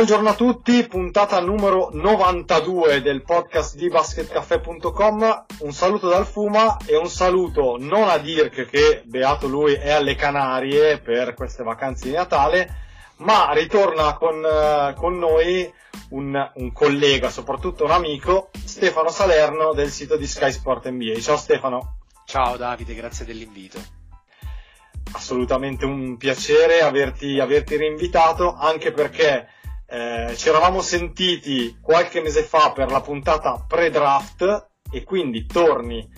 Buongiorno a tutti, puntata numero 92 del podcast di basketcaffè.com. Un saluto dal Fuma e un saluto non a Dirk che beato lui è alle Canarie per queste vacanze di Natale, ma ritorna con, eh, con noi un, un collega, soprattutto un amico, Stefano Salerno del sito di Sky Sport NBA. Ciao Stefano. Ciao Davide, grazie dell'invito. Assolutamente un piacere averti, averti rinvitato, anche perché eh, ci eravamo sentiti qualche mese fa per la puntata pre-draft e quindi torni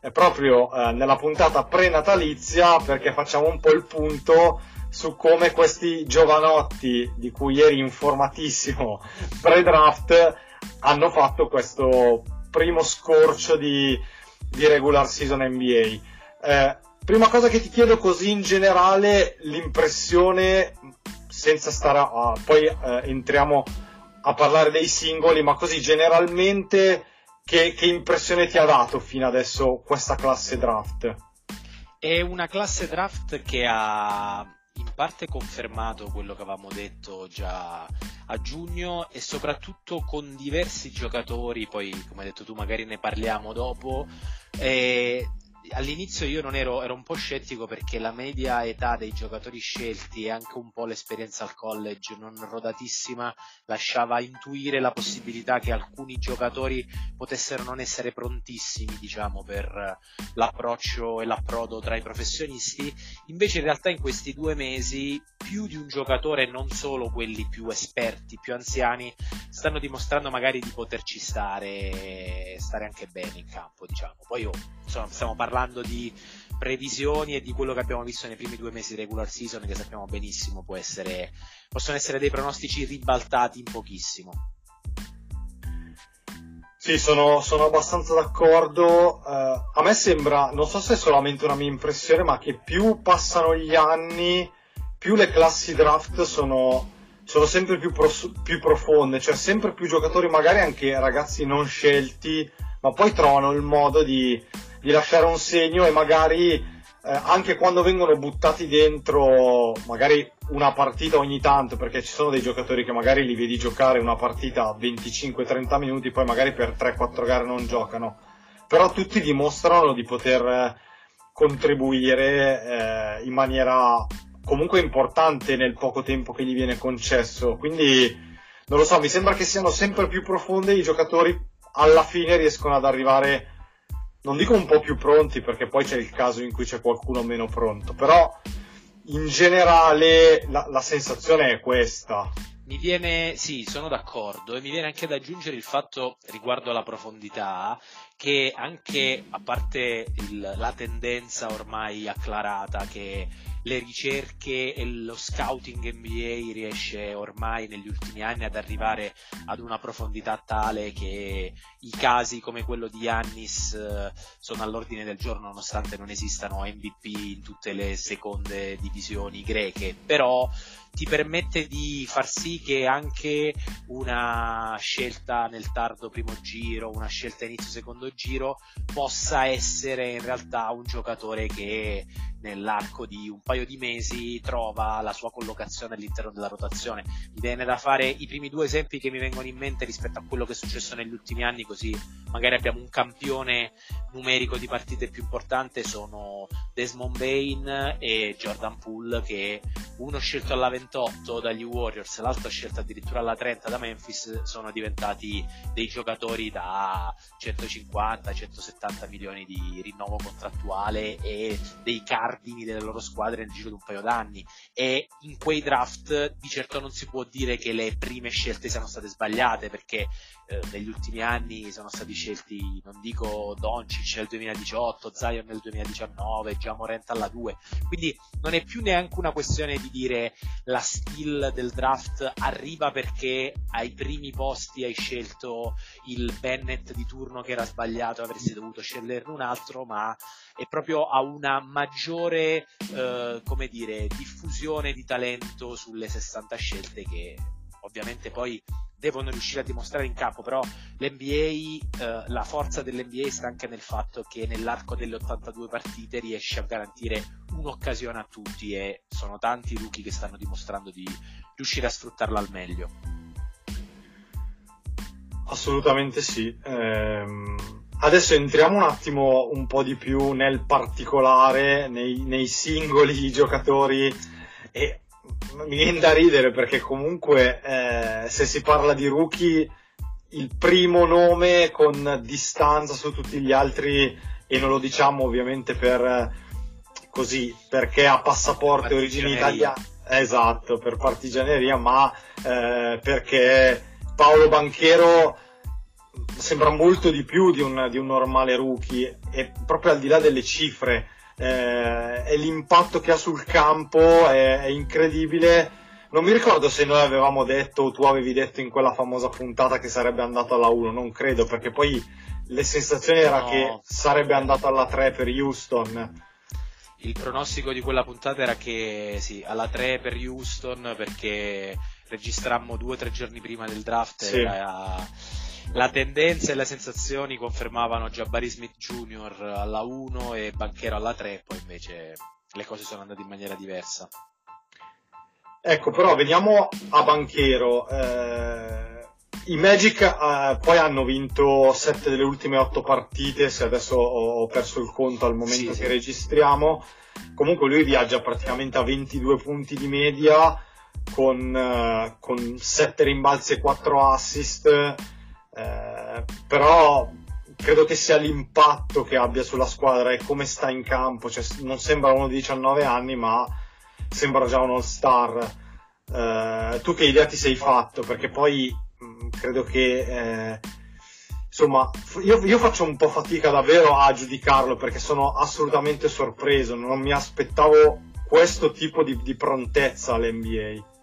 eh, proprio eh, nella puntata pre-natalizia perché facciamo un po' il punto su come questi giovanotti di cui eri informatissimo pre-draft hanno fatto questo primo scorcio di, di regular season NBA. Eh, prima cosa che ti chiedo così in generale l'impressione senza stare a, poi eh, entriamo a parlare dei singoli, ma così generalmente che, che, impressione ti ha dato fino adesso questa classe draft? È una classe draft che ha in parte confermato quello che avevamo detto già a giugno e soprattutto con diversi giocatori, poi come hai detto tu magari ne parliamo dopo, eh, all'inizio io non ero, ero un po' scettico perché la media età dei giocatori scelti e anche un po' l'esperienza al college non rodatissima lasciava intuire la possibilità che alcuni giocatori potessero non essere prontissimi, diciamo, per l'approccio e l'approdo tra i professionisti. Invece in realtà in questi due mesi più di un giocatore, non solo quelli più esperti, più anziani, stanno dimostrando magari di poterci stare, stare anche bene in campo, diciamo. Poi oh, insomma, stiamo parlando di previsioni e di quello che abbiamo visto nei primi due mesi di regular season, che sappiamo benissimo essere, possono essere dei pronostici ribaltati in pochissimo. Sì, sono, sono abbastanza d'accordo. Uh, a me sembra, non so se è solamente una mia impressione, ma che più passano gli anni, più le classi draft sono, sono sempre più, pro, più, profonde, cioè sempre più giocatori, magari anche ragazzi non scelti, ma poi trovano il modo di, di lasciare un segno e magari eh, anche quando vengono buttati dentro magari una partita ogni tanto, perché ci sono dei giocatori che magari li vedi giocare una partita 25-30 minuti, poi magari per 3-4 gare non giocano, però tutti dimostrano di poter eh, contribuire eh, in maniera comunque importante nel poco tempo che gli viene concesso. Quindi non lo so, mi sembra che siano sempre più profonde i giocatori alla fine riescono ad arrivare non dico un po' più pronti perché poi c'è il caso in cui c'è qualcuno meno pronto, però in generale la, la sensazione è questa. Mi viene, sì, sono d'accordo e mi viene anche da aggiungere il fatto riguardo alla profondità che anche a parte il, la tendenza ormai acclarata che le ricerche e lo scouting NBA riesce ormai negli ultimi anni ad arrivare ad una profondità tale che i casi come quello di Yannis eh, sono all'ordine del giorno nonostante non esistano MVP in tutte le seconde divisioni greche, però ti permette di far sì che anche una scelta nel tardo primo giro, una scelta inizio secondo giro possa essere in realtà un giocatore che nell'arco di un paio di mesi trova la sua collocazione all'interno della rotazione. Mi viene da fare i primi due esempi che mi vengono in mente rispetto a quello che è successo negli ultimi anni, così magari abbiamo un campione numerico di partite più importante, sono Desmond Bain e Jordan Poole che uno scelto alla 28 dagli Warriors, l'altro scelto addirittura alla 30 da Memphis, sono diventati dei giocatori da 150-170 milioni di rinnovo contrattuale e dei cardini delle loro squadre nel giro di un paio d'anni. E in quei draft di certo non si può dire che le prime scelte siano state sbagliate perché eh, negli ultimi anni sono stati scelti, non dico Doncic nel 2018, Zion nel 2019, già Morenta alla 2, quindi non è più neanche una questione di dire la skill del draft arriva perché ai primi posti hai scelto il Bennett di turno che era sbagliato, avresti dovuto sceglierne un altro, ma è proprio a una maggiore, eh, come dire, diffusione di talento sulle 60 scelte che ovviamente poi devono riuscire a dimostrare in campo, però l'NBA, eh, la forza dell'NBA sta anche nel fatto che nell'arco delle 82 partite riesce a garantire un'occasione a tutti e sono tanti i rookie che stanno dimostrando di riuscire a sfruttarla al meglio. Assolutamente sì. Ehm, adesso entriamo un attimo un po' di più nel particolare, nei, nei singoli giocatori e mi viene da ridere perché comunque eh, se si parla di rookie il primo nome con distanza su tutti gli altri e non lo diciamo ovviamente per così perché ha passaporto e origini italiane. Esatto per partigianeria ma eh, perché Paolo Banchero sembra molto di più di un, di un normale rookie. E proprio al di là delle cifre eh, e l'impatto che ha sul campo è, è, incredibile. Non mi ricordo se noi avevamo detto o tu avevi detto in quella famosa puntata che sarebbe andato alla 1, non credo, perché poi le sensazioni era no. che sarebbe andato alla 3 per Houston. Il pronostico di quella puntata era che sì, alla 3 per Houston perché registrammo due o tre giorni prima del draft sì. era la tendenza e le sensazioni confermavano Jabari Smith Jr. alla 1 e Banchero alla 3, poi invece le cose sono andate in maniera diversa. Ecco, però veniamo a Banchero. Eh, I Magic eh, poi hanno vinto 7 delle ultime 8 partite, se adesso ho perso il conto al momento sì, che sì. registriamo. Comunque lui viaggia praticamente a 22 punti di media con, eh, con 7 rimbalzi e 4 assist eh, però credo che sia l'impatto che abbia sulla squadra e come sta in campo, cioè, non sembra uno di 19 anni ma sembra già uno star. Eh, tu che idea ti sei fatto? Perché poi mh, mm, credo che eh, insomma io, io, faccio un po' fatica davvero a giudicarlo perché sono assolutamente sorpreso, non mi aspettavo questo tipo di, di prontezza all'NBA.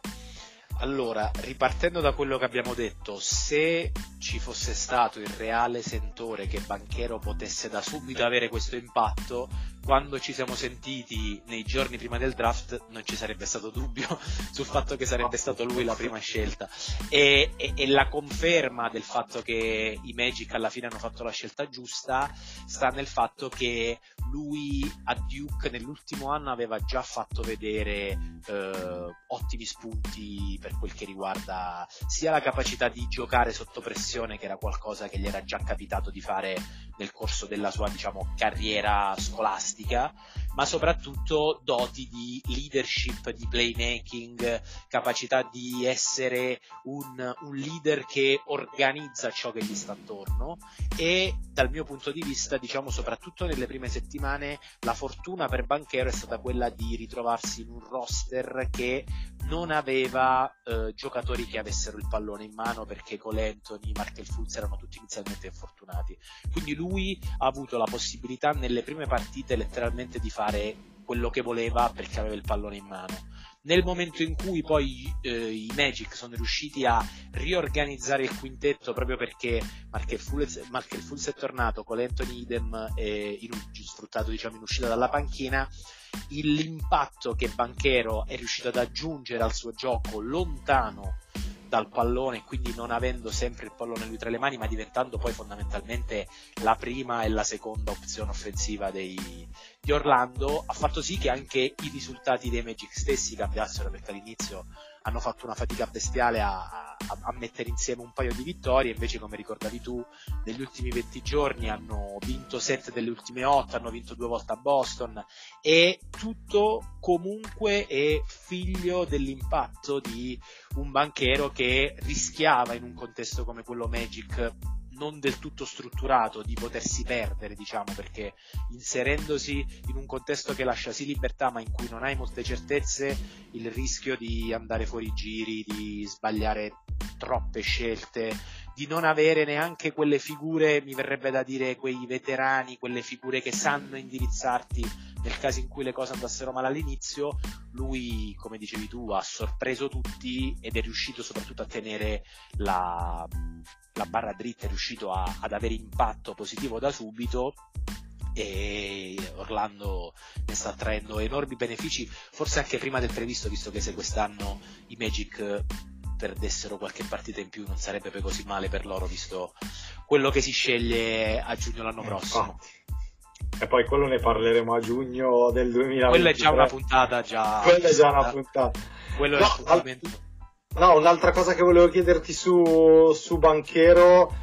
Allora, ripartendo da quello che abbiamo detto, se ci fosse stato il reale sentore che Banchero potesse da subito avere questo impatto, quando ci siamo sentiti nei giorni prima del draft non ci sarebbe stato dubbio sul fatto che sarebbe stato lui la prima scelta. E, e, e, la conferma del fatto che i Magic alla fine hanno fatto la scelta giusta sta nel fatto che lui a Duke nell'ultimo anno aveva già fatto vedere eh, ottimi spunti per quel che riguarda sia la capacità di giocare sotto pressione che era qualcosa che gli era già capitato di fare nel corso della sua diciamo, carriera scolastica, ma soprattutto doti di leadership, di playmaking, capacità di essere un, un leader che organizza ciò che gli sta attorno e dal mio punto di vista, diciamo soprattutto nelle prime settimane, la fortuna per Banchero è stata quella di ritrovarsi in un roster che non aveva eh, giocatori che avessero il pallone in mano perché Cole Anthony, Markel Fulz erano tutti inizialmente infortunati. Quindi lui ha avuto la possibilità nelle prime partite letteralmente di fare quello che voleva perché aveva il pallone in mano. Nel momento in cui poi eh, i Magic sono riusciti a riorganizzare il quintetto proprio perché Markel Fulz, Markel è tornato, con Anthony Idem è in, sfruttato diciamo, in uscita dalla panchina, l'impatto che Banchero è riuscito ad aggiungere al suo gioco lontano dal pallone, quindi non avendo sempre il pallone lui tra le mani, ma diventando poi fondamentalmente la prima e la seconda opzione offensiva dei, di Orlando, ha fatto sì che anche i risultati dei Magic stessi cambiassero, perché all'inizio hanno fatto una fatica bestiale a, a, a, mettere insieme un paio di vittorie, invece come ricordavi tu, negli ultimi 20 giorni hanno vinto 7 delle ultime 8, hanno vinto due volte a Boston. E tutto comunque è figlio dell'impatto di un banchero che rischiava in un contesto come quello Magic non del tutto strutturato di potersi perdere, diciamo, perché inserendosi in un contesto che lascia sì libertà, ma in cui non hai molte certezze, il rischio di andare fuori giri, di sbagliare troppe scelte, di non avere neanche quelle figure, mi verrebbe da dire quei veterani, quelle figure che sanno indirizzarti nel caso in cui le cose andassero male all'inizio, lui, come dicevi tu, ha sorpreso tutti ed è riuscito soprattutto a tenere la, la barra dritta, è riuscito a, ad avere impatto positivo da subito e Orlando ne sta traendo enormi benefici, forse anche prima del previsto, visto che se quest'anno i Magic perdessero qualche partita in più non sarebbe così male per loro, visto quello che si sceglie a giugno l'anno Eh, prossimo. E poi quello ne parleremo a giugno del 2023. Quella è già una puntata, già. Quella è già una puntata. Quello è No, l'appuntamento. No, un'altra cosa che volevo chiederti su, su Banchero,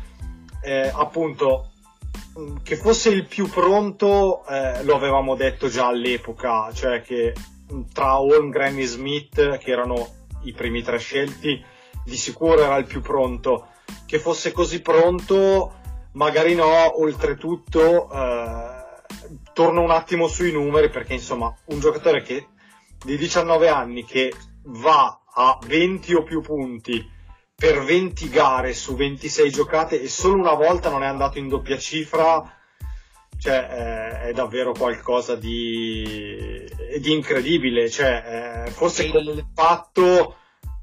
eh, appunto, che fosse il più pronto, eh, lo avevamo detto già all'epoca, cioè che tra Holmgren e Smith, che erano i primi tre scelti, di sicuro era il più pronto. Che fosse così pronto, magari no, oltretutto, eh, torno un attimo sui numeri, perché insomma, un giocatore che di 19 anni che va a 20 o più punti per 20 gare su 26 giocate e solo una volta non è andato in doppia cifra, cioè eh, è davvero qualcosa di, di incredibile. Cioè, eh, forse con il- l'impatto,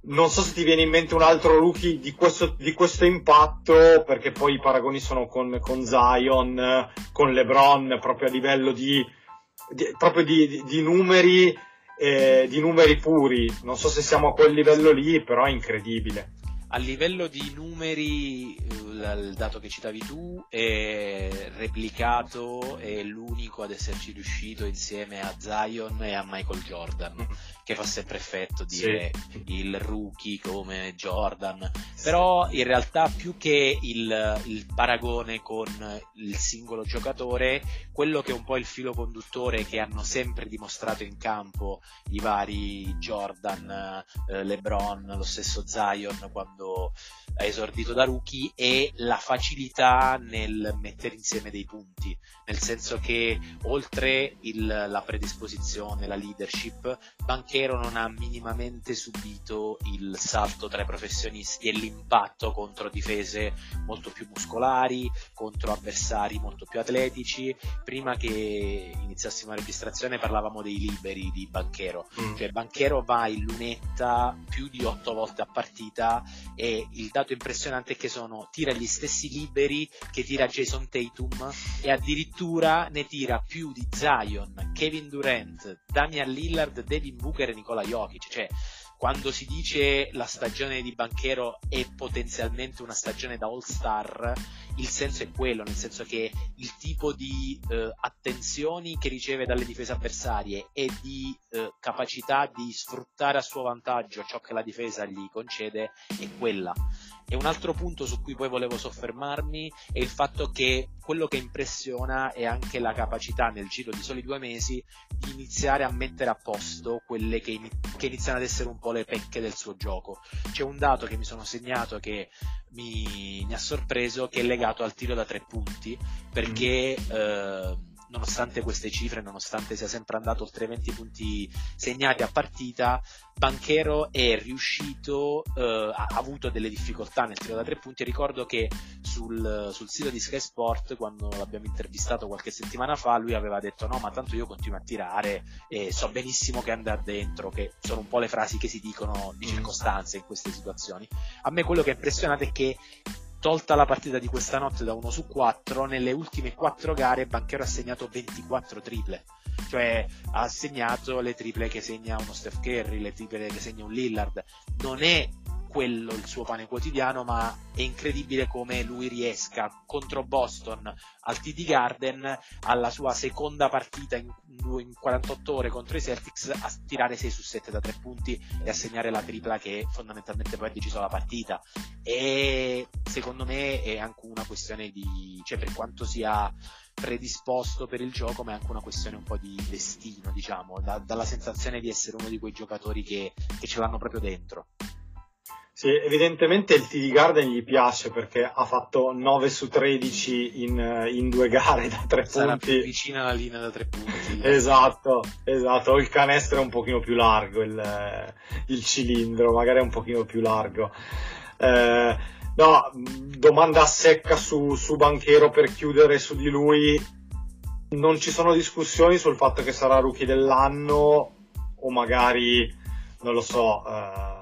non so se ti viene in mente un altro rookie di questo, di questo impatto, perché poi i paragoni sono con, con Zion, con LeBron, proprio a livello di, di- proprio di numeri eh, di numeri puri. Non so se siamo a quel livello lì, però è incredibile. A livello di numeri, eh, il dato che citavi tu è replicato, è l'unico ad esserci riuscito insieme a Zion e a Michael Jordan, che fa sempre effetto dire il rookie come Jordan. Però in realtà più che il, il paragone con il singolo giocatore, quello che è un po' il filo conduttore che hanno sempre dimostrato in campo i vari Jordan, eh, LeBron, lo stesso Zion quando ha esordito da rookie è la facilità nel mettere insieme dei punti, nel senso che oltre il- la predisposizione, la leadership, Banchero non ha minimamente subito il salto tra i professionisti e l'impatto contro difese molto più muscolari, contro avversari molto più atletici. Prima che iniziassimo la registrazione parlavamo dei liberi di Banchero, cioè Banchero va in lunetta più di otto volte a partita e il dato impressionante è che sono tira gli stessi liberi che tira Jason Tatum e addirittura ne tira più di Zion, Kevin Durant, Damian Lillard, Devin Booker e Nicola Jokic, cioè quando si dice la stagione di Banchero è potenzialmente una stagione da all star, il senso è quello, nel senso che il tipo di eh, attenzioni che riceve dalle difese avversarie e di eh, capacità di sfruttare a suo vantaggio ciò che la difesa gli concede è quella. E un altro punto su cui poi volevo soffermarmi è il fatto che quello che impressiona è anche la capacità nel giro di soli due mesi di iniziare a mettere a posto quelle che, ini- che iniziano ad essere un po' le pecche del suo gioco. C'è un dato che mi sono segnato che mi, mi ha sorpreso che è legato al tiro da tre punti perché eh, nonostante queste cifre, nonostante sia sempre andato oltre i 20 punti segnati a partita, Banchero è riuscito, eh, ha avuto delle difficoltà nel tiro da tre punti. Ricordo che sul, sul sito di Sky Sport, quando l'abbiamo intervistato qualche settimana fa, lui aveva detto: No, ma tanto io continuo a tirare e so benissimo che andrà dentro, che sono un po' le frasi che si dicono di Mm. circostanze in queste situazioni. A me quello che è impressionante è che tolta la partita di questa notte da 1 su 4, nelle ultime 4 gare Banchero ha segnato 24 triple. Cioè ha segnato le triple che segna uno Steph Curry, le triple che segna un Lillard. Non è quello il suo pane quotidiano, ma è incredibile come lui riesca contro Boston al TD Garden alla sua seconda partita in, in 48 ore contro i Celtics a tirare 6 su 7 da 3 punti e a segnare la tripla che fondamentalmente poi ha deciso la partita. E secondo me è anche una questione di cioè per quanto sia predisposto per il gioco ma è anche una questione un po' di destino diciamo da- dalla sensazione di essere uno di quei giocatori che, che ce l'hanno proprio dentro Sì, evidentemente il TD Garden gli piace perché ha fatto 9 su 13 in, eh, in due gare da tre sarà più punti. vicina alla linea da tre punti Esatto, esatto. Il canestro è un pochino più largo, il, eh, il cilindro magari è un pochino più largo. Eh, no, domanda secca su, su Banchero per chiudere su di lui. Non ci sono discussioni sul fatto che sarà rookie dell'anno o magari, non lo so, eh,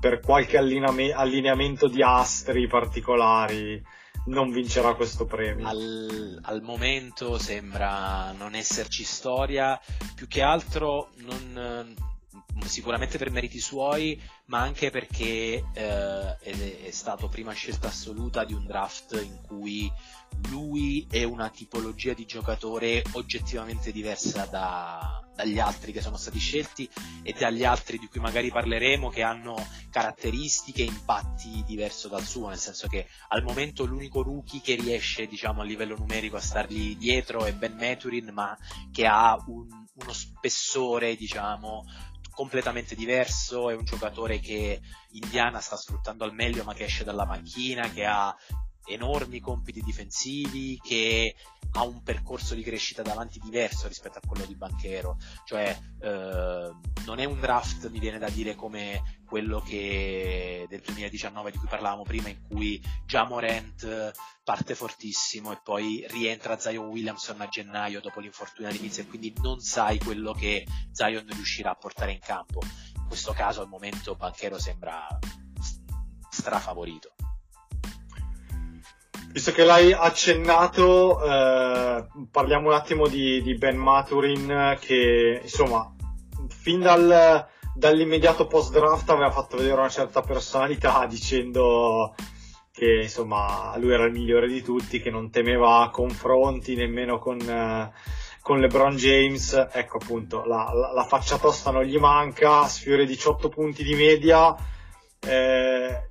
per qualche allineame- allineamento di astri particolari non vincerà questo premio. Al, al, momento sembra non esserci storia, più che altro non, sicuramente per meriti suoi, ma anche perché eh, è, è stato prima scelta assoluta di un draft in cui lui è una tipologia di giocatore oggettivamente diversa da, dagli altri che sono stati scelti e dagli altri di cui magari parleremo che hanno caratteristiche e impatti diversi dal suo, nel senso che al momento l'unico rookie che riesce diciamo a livello numerico a stargli dietro è Ben Maturin ma che ha un, uno spessore diciamo completamente diverso, è un giocatore che Indiana sta sfruttando al meglio ma che esce dalla panchina, che ha enormi compiti difensivi, che ha un percorso di crescita davanti diverso rispetto a quello di Banchero, cioè eh, non è un draft, mi viene da dire, come quello che del 2019 di cui parlavamo prima, in cui già Morant parte fortissimo e poi rientra Zion Williamson a gennaio dopo l'infortunio all'inizio e quindi non sai quello che Zion riuscirà a portare in campo. In questo caso al momento Banchero sembra strafavorito. Visto che l'hai accennato, eh, parliamo un attimo di, di, Ben Maturin che insomma fin dal, dall'immediato post draft aveva fatto vedere una certa personalità dicendo che insomma lui era il migliore di tutti, che non temeva confronti nemmeno con, eh, con LeBron James, ecco appunto la, la, la, faccia tosta non gli manca, sfiore 18 punti di media. Eh,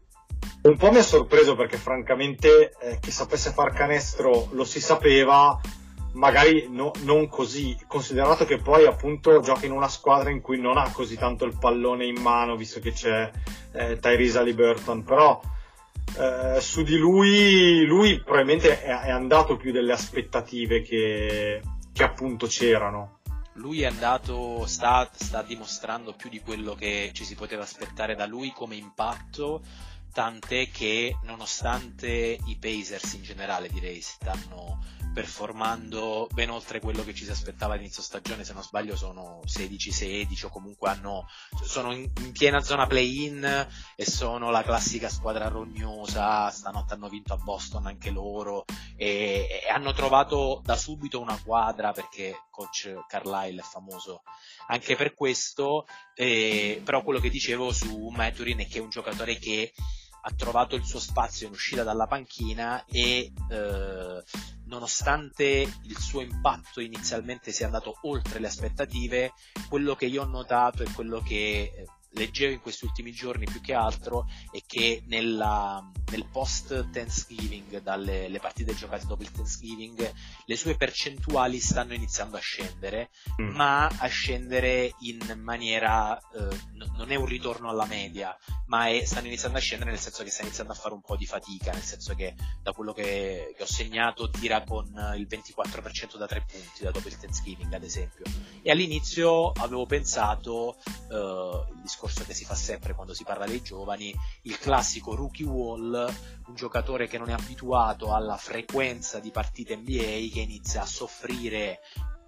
un po' mi ha sorpreso perché francamente eh, chi sapesse far canestro lo si sapeva, magari no, non così, considerato che poi appunto gioca in una squadra in cui non ha così tanto il pallone in mano, visto che c'è eh, Tyrese Liberton, però eh, su di lui, lui probabilmente è, è, andato più delle aspettative che, che appunto c'erano. Lui è andato, sta, sta, dimostrando più di quello che ci si poteva aspettare da lui come impatto tant'è che nonostante i Pacers in generale direi stanno performando ben oltre quello che ci si aspettava all'inizio stagione, se non sbaglio sono 16-16 o comunque hanno, sono in, in, piena zona play-in e sono la classica squadra rognosa, stanotte hanno vinto a Boston anche loro e, e hanno trovato da subito una quadra perché coach Carlisle è famoso anche per questo, eh, però quello che dicevo su Maturin è che è un giocatore che ha trovato il suo spazio in uscita dalla panchina e eh, nonostante il suo impatto inizialmente sia andato oltre le aspettative, quello che io ho notato e quello che eh, leggevo in questi ultimi giorni più che altro è che nella, nel post Thanksgiving, dalle partite giocate dopo il Thanksgiving, le sue percentuali stanno iniziando a scendere, mm. ma a scendere in maniera, eh, n- non è un ritorno alla media, ma è, stanno iniziando a scendere nel senso che sta iniziando a fare un po' di fatica, nel senso che da quello che, che ho segnato tira con il 24% da tre punti da dopo il Thanksgiving ad esempio. E all'inizio avevo pensato, eh, il discorso discorso che si fa sempre quando si parla dei giovani, il classico rookie wall, un giocatore che non è abituato alla frequenza di partite NBA, che inizia a soffrire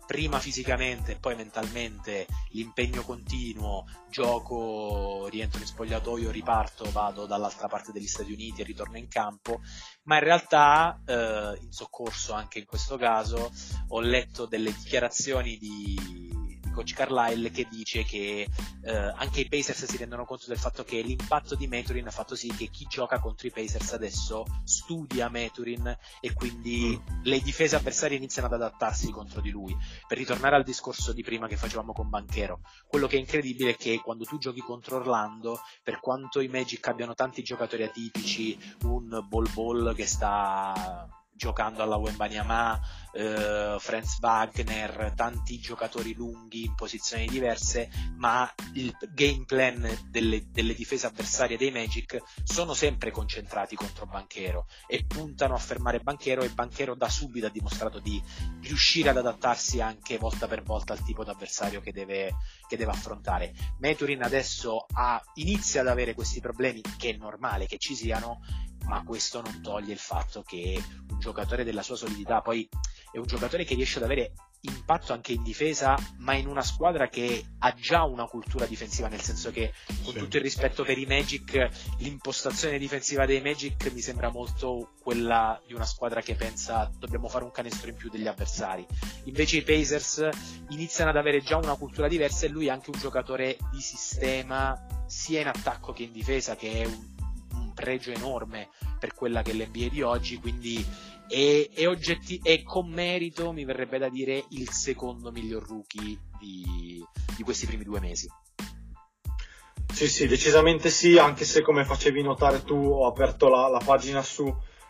prima fisicamente e poi mentalmente l'impegno continuo, gioco, rientro in spogliatoio, riparto, vado dall'altra parte degli Stati Uniti e ritorno in campo, ma in realtà eh, in soccorso anche in questo caso ho letto delle dichiarazioni di coach Carlisle che dice che eh, anche i Pacers si rendono conto del fatto che l'impatto di Maturin ha fatto sì che chi gioca contro i Pacers adesso studia Maturin e quindi mm. le difese avversarie iniziano ad adattarsi contro di lui. Per ritornare al discorso di prima che facevamo con Banchero, quello che è incredibile è che quando tu giochi contro Orlando, per quanto i Magic abbiano tanti giocatori atipici, un ball ball che sta giocando alla Wembanyama, eh, Franz Wagner, tanti giocatori lunghi in posizioni diverse, ma il game plan delle, delle difese avversarie dei Magic sono sempre concentrati contro Banchero e puntano a fermare Banchero e Banchero da subito ha dimostrato di riuscire ad adattarsi anche volta per volta al tipo d'avversario che deve, che deve affrontare. Meturin adesso ha, inizia ad avere questi problemi, che è normale che ci siano, ma questo non toglie il fatto che un giocatore della sua solidità poi è un giocatore che riesce ad avere impatto anche in difesa, ma in una squadra che ha già una cultura difensiva, nel senso che con sì. tutto il rispetto per i Magic, l'impostazione difensiva dei Magic mi sembra molto quella di una squadra che pensa dobbiamo fare un canestro in più degli avversari. Invece i Pacers iniziano ad avere già una cultura diversa e lui è anche un giocatore di sistema sia in attacco che in difesa, che è un pregio enorme per quella che è l'NBA di oggi, quindi è, è, oggetti- è con merito, mi verrebbe da dire, il secondo miglior rookie di, di questi primi due mesi. Sì, sì, decisamente sì, anche se come facevi notare tu ho aperto la, la pagina su,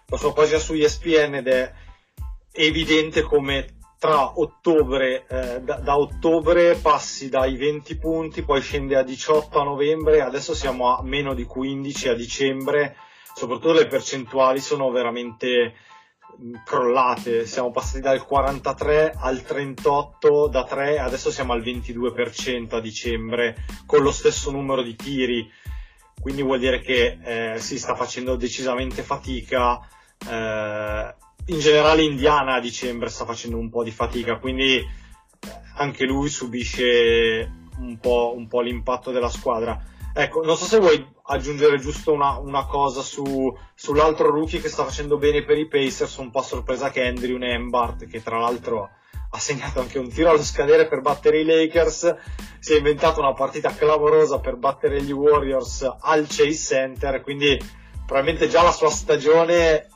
la sua pagina su ESPN ed è evidente come tra ottobre, eh, da, da, ottobre passi dai 20 punti, poi scende a 18 a novembre, adesso siamo a meno di 15 a dicembre, soprattutto le percentuali sono veramente mm, crollate, siamo passati dal 43 al 38 da 3, adesso siamo al 22% a dicembre con lo stesso numero di tiri, quindi vuol dire che eh, si sta facendo decisamente fatica. Eh, in generale Indiana a dicembre sta facendo un po' di fatica, quindi eh, anche lui subisce un po', un po l'impatto della squadra. Ecco, non so se vuoi aggiungere giusto una, una cosa su, sull'altro rookie che sta facendo bene per i Pacers, un po' sorpresa che è Andrew Nembart, che tra l'altro ha segnato anche un tiro allo scadere per battere i Lakers, si è inventato una partita clamorosa per battere gli Warriors al Chase Center, quindi probabilmente già la sua stagione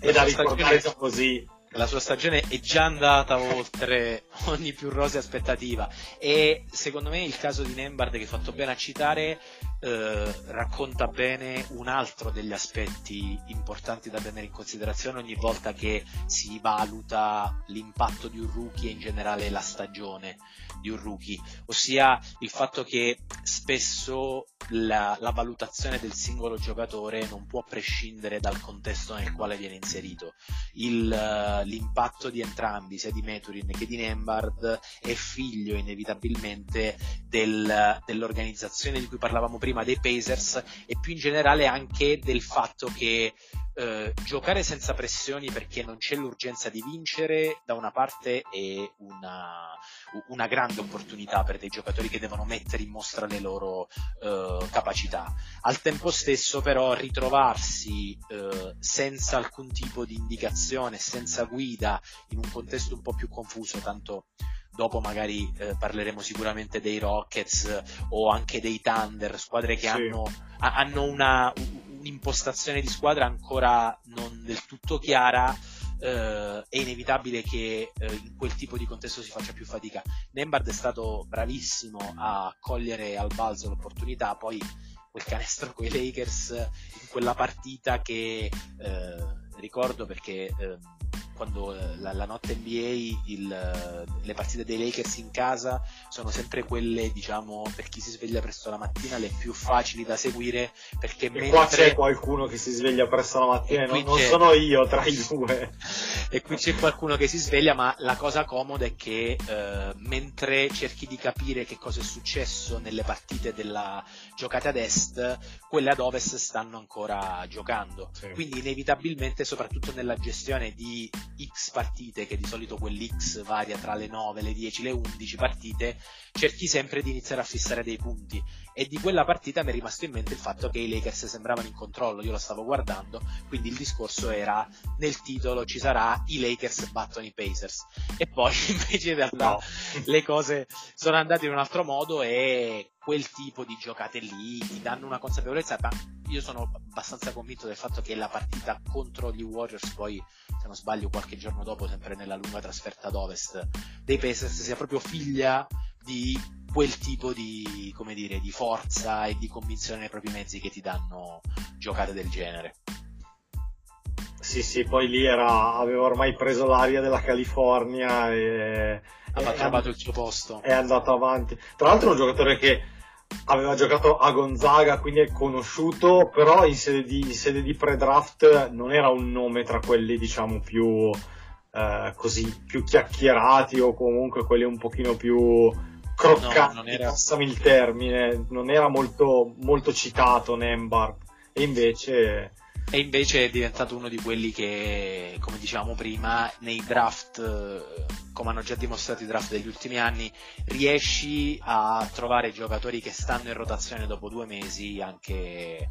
è da ricordare così. La sua stagione è già andata oltre ogni più rosea aspettativa e secondo me il caso di Nembard che hai fatto bene a citare eh, racconta bene un altro degli aspetti importanti da tenere in considerazione ogni volta che si valuta l'impatto di un rookie e in generale la stagione di un rookie, ossia il fatto che spesso la, la, valutazione del singolo giocatore non può prescindere dal contesto nel quale viene inserito. Il, l'impatto di entrambi, sia di Meturin che di Nembard, è figlio inevitabilmente del, dell'organizzazione di cui parlavamo prima dei Pacers e più in generale anche del fatto che eh, giocare senza pressioni perché non c'è l'urgenza di vincere da una parte è una, una grande opportunità per dei giocatori che devono mettere in mostra le loro eh, capacità. Al tempo stesso però ritrovarsi eh, senza alcun tipo di indicazione, senza guida, in un contesto un po' più confuso, tanto dopo magari eh, parleremo sicuramente dei Rockets o anche dei Thunder, squadre che sì. hanno, hanno una, un'impostazione di squadra ancora non del tutto chiara eh, è inevitabile che eh, in quel tipo di contesto si faccia più fatica. Nembard è stato bravissimo a cogliere al balzo l'opportunità, poi quel canestro con i Lakers in quella partita che eh, ricordo perché ehm, quando eh, la, la notte NBA il, eh, le partite dei Lakers in casa sono sempre quelle, diciamo, per chi si sveglia presto la mattina, le più facili da seguire perché e mentre... qua c'è qualcuno che si sveglia presto la mattina, non, non sono io tra i due. e qui c'è qualcuno che si sveglia, ma la cosa comoda è che eh, mentre cerchi di capire che cosa è successo nelle partite della giocata ad est, quelle ad ovest stanno ancora giocando. Sì. Quindi inevitabilmente, soprattutto nella gestione di X partite, che di solito quell'X varia tra le 9, le 10, le 11 partite, cerchi sempre di iniziare a fissare dei punti. E di quella partita mi è rimasto in mente il fatto che i Lakers sembravano in controllo, io lo stavo guardando, quindi il discorso era nel titolo ci sarà i Lakers battono i Pacers. E poi invece in realtà no. le cose sono andate in un altro modo e quel tipo di giocate lì ti danno una consapevolezza, ma io sono abbastanza convinto del fatto che la partita contro gli Warriors poi, se non sbaglio, qualche giorno dopo, sempre nella lunga trasferta ad ovest dei Pacers, sia proprio figlia di quel tipo di, come dire, di forza e di convinzione nei propri mezzi che ti danno giocate del genere. sì, sì, poi lì era, aveva ormai preso l'aria della California e aveva trovato il suo posto. È andato avanti. Tra l'altro è un giocatore che aveva giocato a Gonzaga, quindi è conosciuto, però in sede di, in sede di pre-draft non era un nome tra quelli diciamo più, eh, così, più chiacchierati o comunque quelli un pochino più croccanti, no, era... passami il termine, non era molto, molto citato Nembar e invece e invece è diventato uno di quelli che, come dicevamo prima, nei draft, come hanno già dimostrato i draft degli ultimi anni, riesci a trovare giocatori che stanno in rotazione dopo due mesi, anche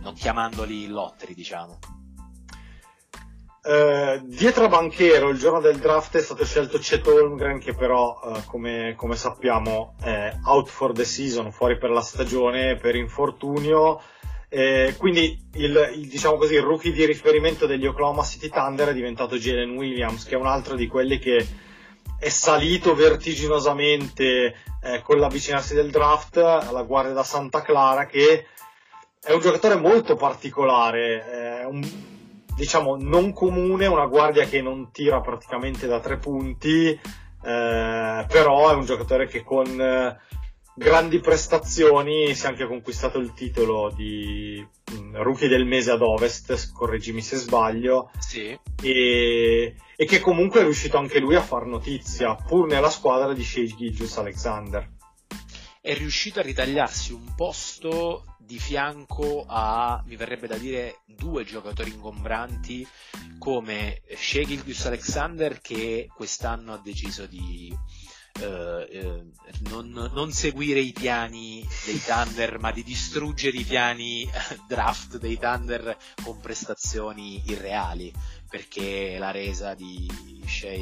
non chiamandoli lotteri, diciamo. Uh, dietro a Banchero il giorno del draft è stato scelto Chet Holmgren che però uh, come, come, sappiamo è out for the season, fuori per la stagione per infortunio. Eh, quindi il, il, diciamo così, il rookie di riferimento degli Oklahoma City Thunder è diventato Jalen Williams, che è un altro di quelli che è salito vertiginosamente eh, con l'avvicinarsi del draft alla guardia da Santa Clara, che è un giocatore molto particolare, un, diciamo non comune, una guardia che non tira praticamente da tre punti, eh, però è un giocatore che con grandi prestazioni, si è anche conquistato il titolo di mm, rookie del mese ad Ovest, correggimi se sbaglio, sì. e, e, che comunque è riuscito anche lui a far notizia, pur nella squadra di Shea Gilgius Alexander. È riuscito a ritagliarsi un posto di fianco a, mi verrebbe da dire, due giocatori ingombranti come Shea Gilgius Alexander che quest'anno ha deciso di eh, eh, non, non, seguire i piani dei Thunder, ma di distruggere i piani eh, draft dei Thunder con prestazioni irreali, perché la resa di Shea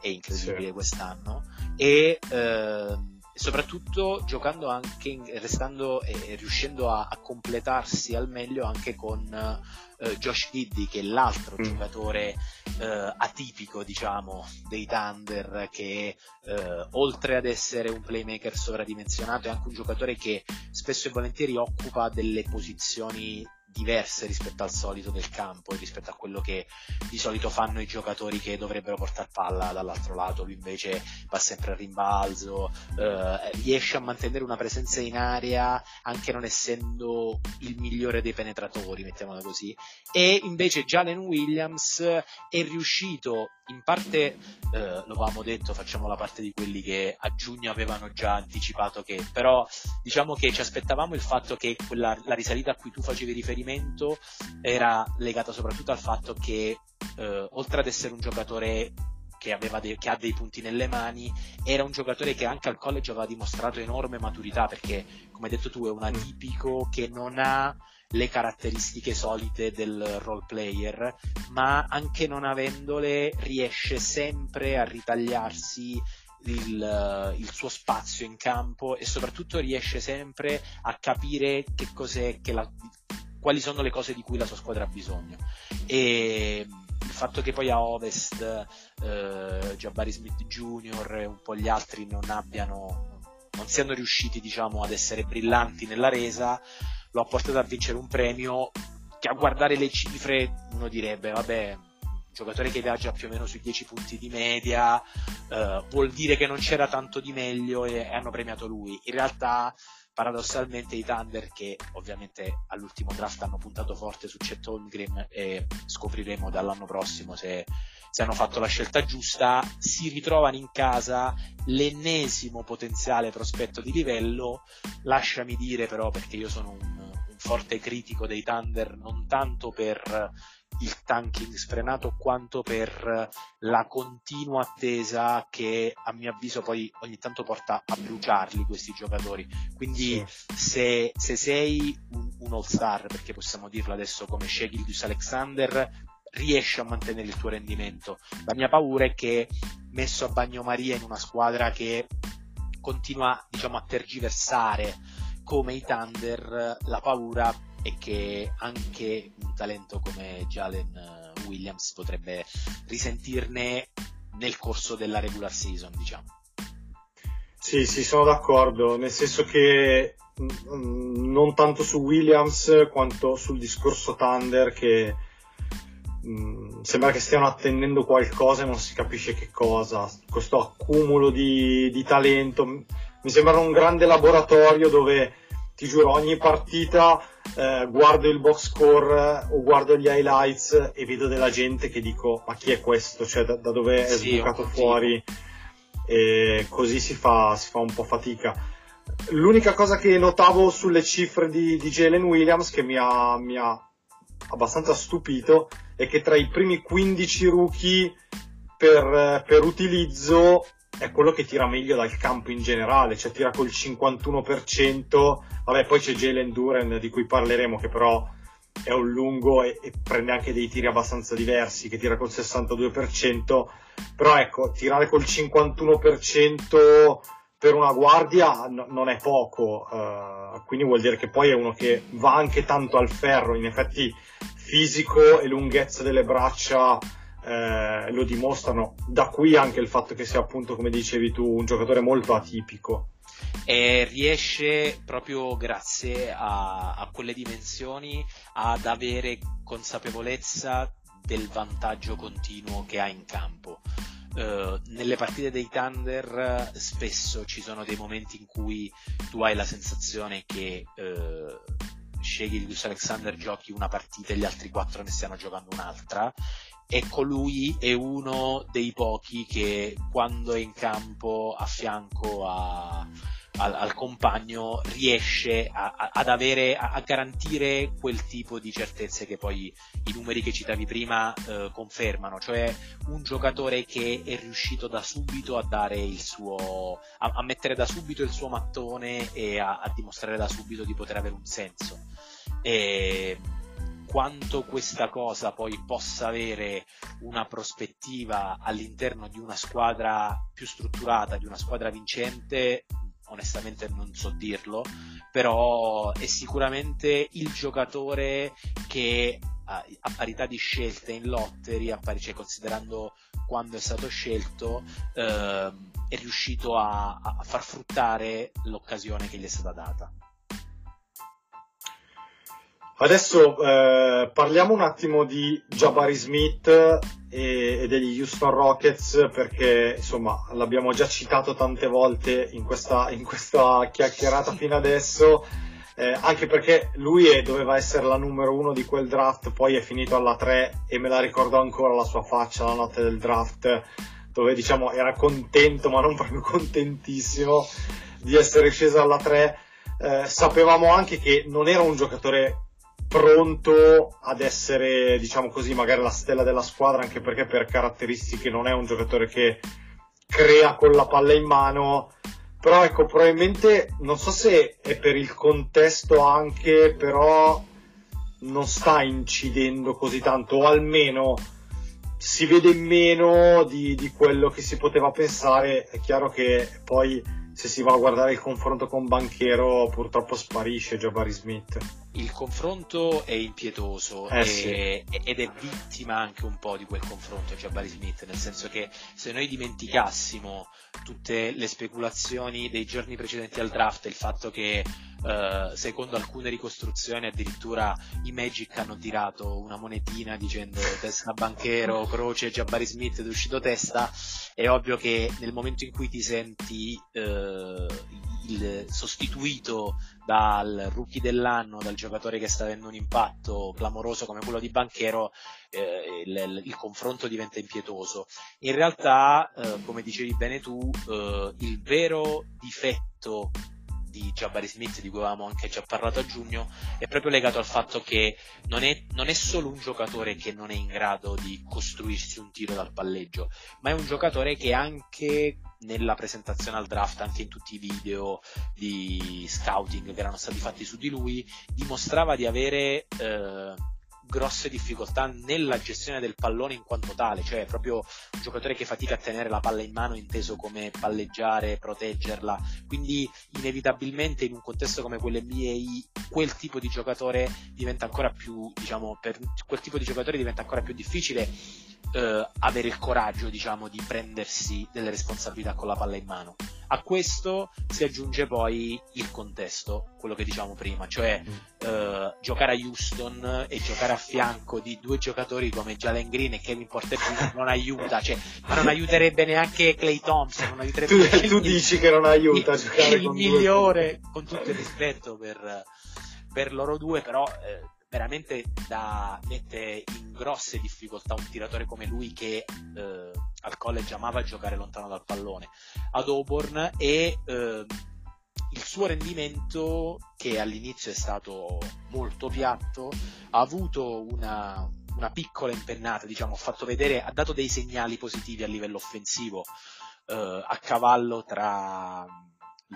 è incredibile sì. quest'anno. E eh, soprattutto giocando anche, restando e riuscendo a, a, completarsi al meglio anche con eh, Josh Giddy che è l'altro mm. giocatore eh, atipico diciamo dei Thunder che eh, oltre ad essere un playmaker sovradimensionato è anche un giocatore che spesso e volentieri occupa delle posizioni diverse rispetto al solito del campo e rispetto a quello che di solito fanno i giocatori che dovrebbero portare palla dall'altro lato, lui invece va sempre a rimbalzo, eh, riesce a mantenere una presenza in area anche non essendo il migliore dei penetratori, mettiamola così, e invece Jalen Williams è riuscito in parte, eh, lo avevamo detto, facciamo la parte di quelli che a giugno avevano già anticipato che, però diciamo che ci aspettavamo il fatto che quella, la risalita a cui tu facevi riferimento era legata soprattutto al fatto che eh, oltre ad essere un giocatore che, de- che, ha dei punti nelle mani, era un giocatore che anche al college aveva dimostrato enorme maturità perché, come hai detto tu, è un atipico che non ha le caratteristiche solite del role player, ma anche non avendole riesce sempre a ritagliarsi il, il, suo spazio in campo e soprattutto riesce sempre a capire che cos'è che la, quali sono le cose di cui la sua squadra ha bisogno. E il fatto che poi a Ovest eh, Jabari Smith Jr. e un po' gli altri non abbiano non siano riusciti diciamo ad essere brillanti nella resa lo ha portato a vincere un premio che a guardare le cifre uno direbbe vabbè un giocatore che viaggia più o meno sui 10 punti di media eh, vuol dire che non c'era tanto di meglio e, e hanno premiato lui. In realtà paradossalmente i Thunder che ovviamente all'ultimo draft hanno puntato forte su Chet Holmgren e scopriremo dall'anno prossimo se, se, hanno fatto la scelta giusta si ritrovano in casa l'ennesimo potenziale prospetto di livello. Lasciami dire però perché io sono un, un forte critico dei Thunder non tanto per il tanking sfrenato quanto per la continua attesa che a mio avviso poi ogni tanto porta a bruciarli questi giocatori. Quindi sì. se, se, sei un, un all-star, perché possiamo dirlo adesso come Shegildius Alexander, riesci a mantenere il tuo rendimento. La mia paura è che messo a bagnomaria in una squadra che continua diciamo a tergiversare come i Thunder, la paura e che anche un talento come Jalen eh, Williams potrebbe risentirne nel corso della regular season, diciamo. Sì, sì, sono d'accordo, nel senso che mm, non tanto su Williams quanto sul discorso Thunder che mh, sembra che stiano attendendo qualcosa e non si capisce che cosa. Questo accumulo di, di talento mi sembra un grande laboratorio dove ti giuro ogni partita eh, guardo il box score o guardo gli highlights e vedo della gente che dico ma chi è questo? Cioè da, da dove è sì, sbucato fuori? E così si fa, si fa un po' fatica. L'unica cosa che notavo sulle cifre di, di Jalen Williams che mi ha, mi ha abbastanza stupito è che tra i primi 15 rookie per, per utilizzo è quello che tira meglio dal campo in generale, cioè tira col 51%, vabbè poi c'è Jalen Duren di cui parleremo che però è un lungo e, e, prende anche dei tiri abbastanza diversi, che tira col 62%, però ecco, tirare col 51% per una guardia no, non è poco, uh, quindi vuol dire che poi è uno che va anche tanto al ferro, in effetti fisico e lunghezza delle braccia eh, lo dimostrano. Da qui anche il fatto che sia appunto, come dicevi tu, un giocatore molto atipico. E riesce proprio grazie a, a quelle dimensioni ad avere consapevolezza del vantaggio continuo che ha in campo. Uh, nelle partite dei Thunder spesso ci sono dei momenti in cui tu hai la sensazione che uh, scegli di Alexander giochi una partita e gli altri quattro ne stiano giocando un'altra e colui è uno dei pochi che quando è in campo a fianco a, al, al, compagno riesce a, a, ad avere, a, garantire quel tipo di certezze che poi i numeri che citavi prima eh, confermano, cioè un giocatore che è riuscito da subito a dare il suo, a, mettere da subito il suo mattone e a, dimostrare da subito di poter avere un senso. E, quanto questa cosa poi possa avere una prospettiva all'interno di una squadra più strutturata, di una squadra vincente, onestamente non so dirlo, però è sicuramente il giocatore che a, parità di scelte in lottery, pari, cioè considerando quando è stato scelto, eh, è riuscito a, a far fruttare l'occasione che gli è stata data. Adesso eh, parliamo un attimo di Jabari Smith e, e, degli Houston Rockets perché insomma l'abbiamo già citato tante volte in questa, in questa chiacchierata fino adesso eh, anche perché lui è, doveva essere la numero uno di quel draft poi è finito alla 3 e me la ricordo ancora la sua faccia la notte del draft dove diciamo era contento ma non proprio contentissimo di essere sceso alla 3 eh, sapevamo anche che non era un giocatore pronto ad essere, diciamo così, magari la stella della squadra, anche perché per caratteristiche non è un giocatore che crea con la palla in mano. Però ecco, probabilmente non so se è per il contesto anche, però non sta incidendo così tanto, o almeno si vede meno di, di quello che si poteva pensare. È chiaro che poi se si va a guardare il confronto con Banchero purtroppo sparisce Jabari Smith. Il confronto è impietoso eh, e, sì. ed è vittima anche un po' di quel confronto Jabari Smith, nel senso che se noi dimenticassimo tutte le speculazioni dei giorni precedenti al draft, il fatto che Uh, secondo alcune ricostruzioni addirittura i Magic hanno tirato una monetina dicendo testa banchero, croce, Jabari Smith ed è uscito testa è ovvio che nel momento in cui ti senti uh, il sostituito dal rookie dell'anno, dal giocatore che sta avendo un impatto clamoroso come quello di Banchero, eh, il, il, confronto diventa impietoso. In realtà, eh, come dicevi bene tu, eh, il vero difetto di Jabari Smith, di cui avevamo anche già parlato a giugno, è proprio legato al fatto che non è, non è, solo un giocatore che non è in grado di costruirsi un tiro dal palleggio, ma è un giocatore che anche nella presentazione al draft, anche in tutti i video di scouting che erano stati fatti su di lui, dimostrava di avere eh, grosse difficoltà nella gestione del pallone in quanto tale, cioè proprio un giocatore che fatica a tenere la palla in mano inteso come palleggiare, proteggerla, quindi inevitabilmente in un contesto come quell'NBA quel tipo di giocatore diventa ancora più, diciamo, per quel tipo di giocatore diventa ancora più difficile eh, avere il coraggio, diciamo, di prendersi delle responsabilità con la palla in mano. A questo si aggiunge poi il contesto, quello che diciamo prima, cioè mm. eh, giocare a Houston e giocare a fianco di due giocatori come Jalen Green e Kevin Porter non aiuta, cioè, ma non aiuterebbe neanche Clay Thompson. Non aiuterebbe tu, tu dici che non aiuta a giocare il con migliore, due. con tutto il rispetto per, per loro due, però eh, veramente da, mette in grosse difficoltà un tiratore come lui che eh, al college amava giocare lontano dal pallone ad Auburn e eh, il suo rendimento che all'inizio è stato molto piatto ha avuto una, una piccola impennata diciamo ha fatto vedere ha dato dei segnali positivi a livello offensivo eh, a cavallo tra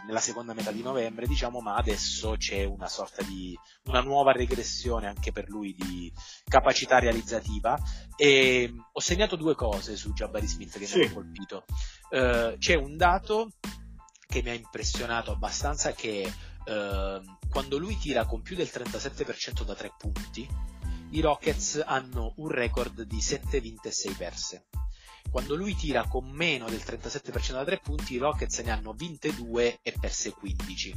nella seconda metà di novembre, diciamo, ma adesso c'è una sorta di una nuova regressione anche per lui di capacità realizzativa. E ho segnato due cose su Jabari Smith che sì. mi hanno colpito. Uh, c'è un dato che mi ha impressionato abbastanza che uh, quando lui tira con più del 37% da tre punti, i Rockets hanno un record di 7 vinte e 6 perse quando lui tira con meno del 37% da 3 punti, i Rockets ne hanno vinte 2 e perse 15.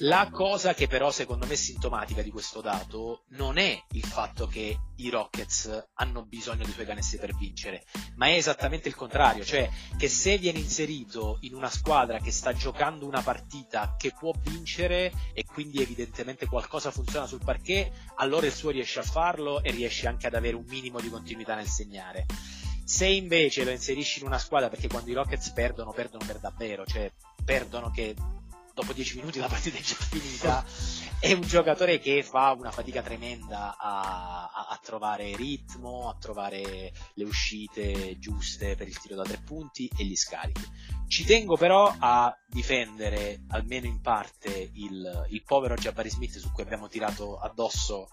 La cosa che però secondo me è sintomatica di questo dato non è il fatto che i Rockets hanno bisogno dei suoi canestri per vincere, ma è esattamente il contrario, cioè che se viene inserito in una squadra che sta giocando una partita che può vincere e quindi evidentemente qualcosa funziona sul parquet, allora il suo riesce a farlo e riesce anche ad avere un minimo di continuità nel segnare. Se invece lo inserisci in una squadra, perché quando i Rockets perdono, perdono per davvero, cioè perdono che dopo 10 minuti la partita è già finita, è un giocatore che fa una fatica tremenda a, a, a, trovare ritmo, a trovare le uscite giuste per il tiro da tre punti e gli scarichi. Ci tengo però a difendere almeno in parte il, il povero Jabari Smith su cui abbiamo tirato addosso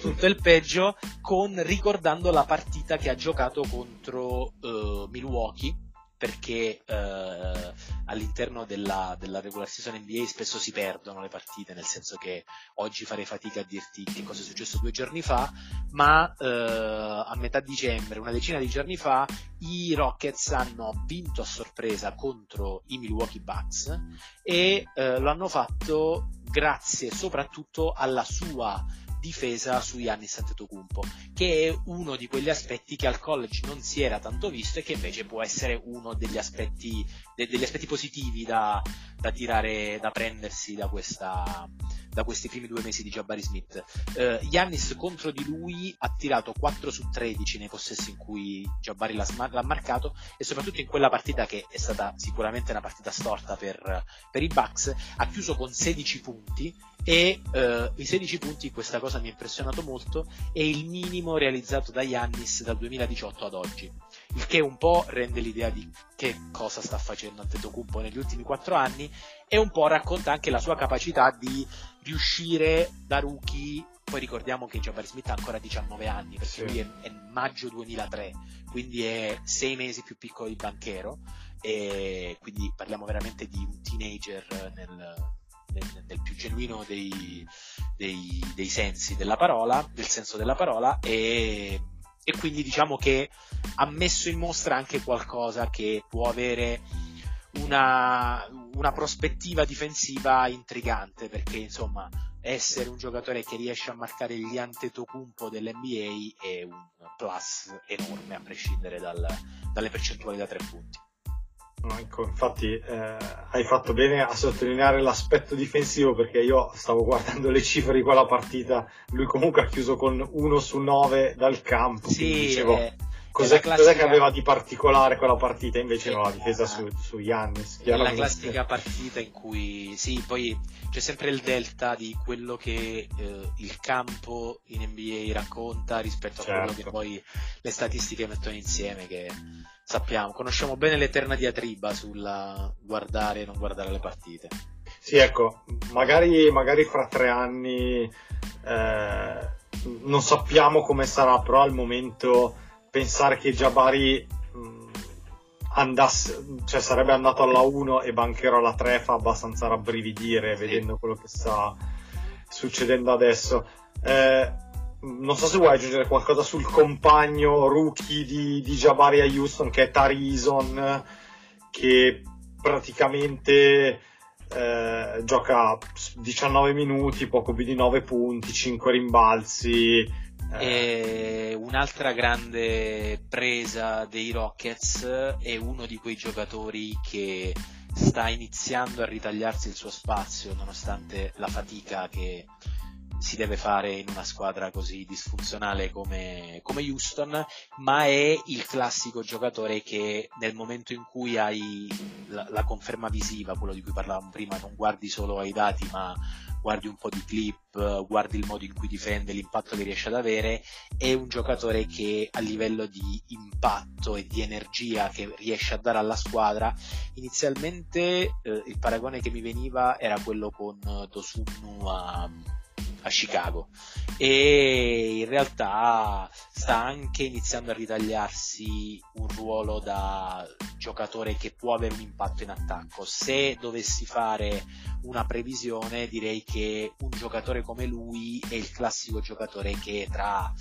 tutto il peggio, con ricordando la partita che ha giocato contro uh, Milwaukee perché eh, all'interno della, della, regular season NBA spesso si perdono le partite, nel senso che oggi farei fatica a dirti che cosa è successo due giorni fa, ma eh, a metà dicembre, una decina di giorni fa, i Rockets hanno vinto a sorpresa contro i Milwaukee Bucks e eh, lo hanno fatto grazie soprattutto alla sua difesa su Yannis Antetokounmpo, che è uno di quegli aspetti che al college non si era tanto visto e che invece può essere uno degli aspetti, de- degli aspetti positivi da, da tirare, da prendersi da questa, da questi primi due mesi di Jabari Smith. Uh, Giannis contro di lui ha tirato 4 su 13 nei possessi in cui Jabari l'ha, l'ha, marcato e soprattutto in quella partita che è stata sicuramente una partita storta per, per i Bucks, ha chiuso con 16 punti e uh, i 16 punti, questa cosa mi ha impressionato molto, è il minimo realizzato da Yannis dal 2018 ad oggi, il che un po' rende l'idea di che cosa sta facendo Antetokounmpo negli ultimi 4 anni e un po' racconta anche la sua capacità di riuscire da rookie poi ricordiamo che Jabari Smith ha ancora 19 anni perché sì. lui è, è, maggio 2003 quindi è 6 mesi più piccolo di Banchero e quindi parliamo veramente di un teenager nel, nel, nel più genuino dei, dei, dei, sensi della parola, del senso della parola e, e quindi diciamo che ha messo in mostra anche qualcosa che può avere una, una prospettiva difensiva intrigante perché insomma essere un giocatore che riesce a marcare gli Antetokounmpo dell'NBA è un plus enorme a prescindere dal, dalle percentuali da tre punti. Ecco, infatti eh, hai fatto bene a sottolineare l'aspetto difensivo perché io stavo guardando le cifre di quella partita, lui comunque ha chiuso con 1 su 9 dal campo, sì, dicevo, eh, Cos'è, classica... cos'è, che aveva di particolare quella partita? Invece no, la difesa su, su Giannis. È la classica partita in cui, sì, poi c'è sempre il delta di quello che eh, il campo in NBA racconta rispetto a certo. quello che certo. poi le statistiche mettono insieme, che sappiamo, conosciamo bene l'eterna diatriba sulla guardare e non guardare le partite. Sì, ecco, magari, magari fra tre anni eh, non sappiamo come sarà, però al momento pensare che Jabari mm, andasse, cioè sarebbe andato alla 1 e Banchero alla 3 fa abbastanza rabbrividire sì. vedendo quello che sta succedendo adesso. Eh, non so se vuoi aggiungere qualcosa sul compagno rookie di, di Jabari a Houston che è Tarison che praticamente eh, gioca 19 minuti, poco più di 9 punti, 5 rimbalzi. Eh. Un'altra grande presa dei Rockets è uno di quei giocatori che sta iniziando a ritagliarsi il suo spazio nonostante la fatica che si deve fare in una squadra così disfunzionale come, come, Houston, ma è il classico giocatore che nel momento in cui hai la, la, conferma visiva, quello di cui parlavamo prima, non guardi solo ai dati, ma guardi un po' di clip, guardi il modo in cui difende, l'impatto che riesce ad avere, è un giocatore che a livello di impatto e di energia che riesce a dare alla squadra, inizialmente eh, il paragone che mi veniva era quello con Dosunnu a a Chicago e in realtà sta anche iniziando a ritagliarsi un ruolo da giocatore che può avere un impatto in attacco. Se dovessi fare una previsione direi che un giocatore come lui è il classico giocatore che tra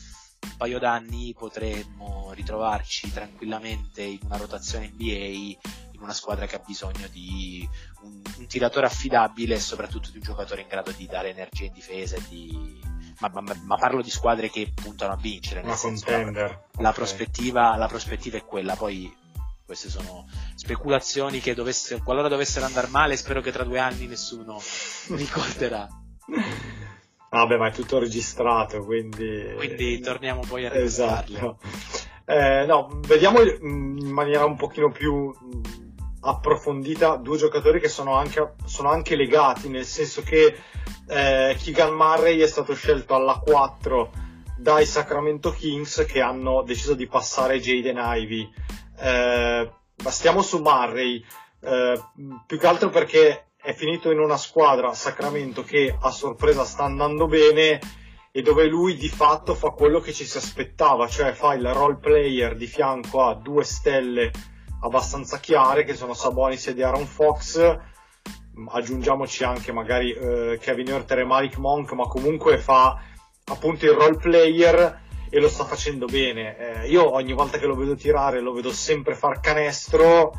un paio d'anni potremmo ritrovarci tranquillamente in una rotazione NBA in una squadra che ha bisogno di un, un tiratore affidabile e soprattutto di un giocatore in grado di dare energia in difesa e di ma, ma, ma, parlo di squadre che puntano a vincere. Nel senso, la, la, okay. prospettiva, la, prospettiva, è quella, poi queste sono speculazioni che dovesse, qualora dovessero andare male, spero che tra due anni nessuno ricorderà. Vabbè, ma è tutto registrato, quindi... Quindi torniamo poi a registrarle. Esatto. Eh, no, vediamo in maniera un pochino più approfondita due giocatori che sono anche, sono anche legati, nel senso che eh, Keegan Murray è stato scelto alla 4 dai Sacramento Kings che hanno deciso di passare Jaden Ivy. Eh, stiamo su Murray, eh, più che altro perché è finito in una squadra, Sacramento, che a sorpresa sta andando bene e dove lui di fatto fa quello che ci si aspettava, cioè fa il role player di fianco a due stelle abbastanza chiare che sono Sabonis e Aaron Fox. Aggiungiamoci anche magari eh, Kevin Hurter e Malik Monk ma comunque fa appunto il role player e lo sta facendo bene. Eh, io ogni volta che lo vedo tirare lo vedo sempre far canestro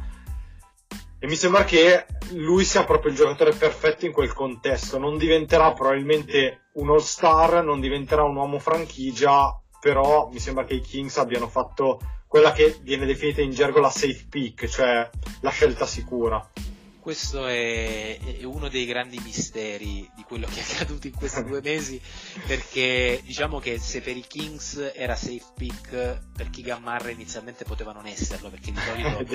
e mi sembra che lui sia proprio il giocatore perfetto in quel contesto. Non diventerà probabilmente un all star non diventerà un uomo franchigia però mi sembra che i Kings abbiano fatto quella che viene definita in gergo la safe pick, cioè la scelta sicura. Questo è, è, uno dei grandi misteri di quello che è accaduto in questi due mesi, perché diciamo che se per i Kings era safe pick, per Keegan Murray inizialmente poteva non esserlo, perché di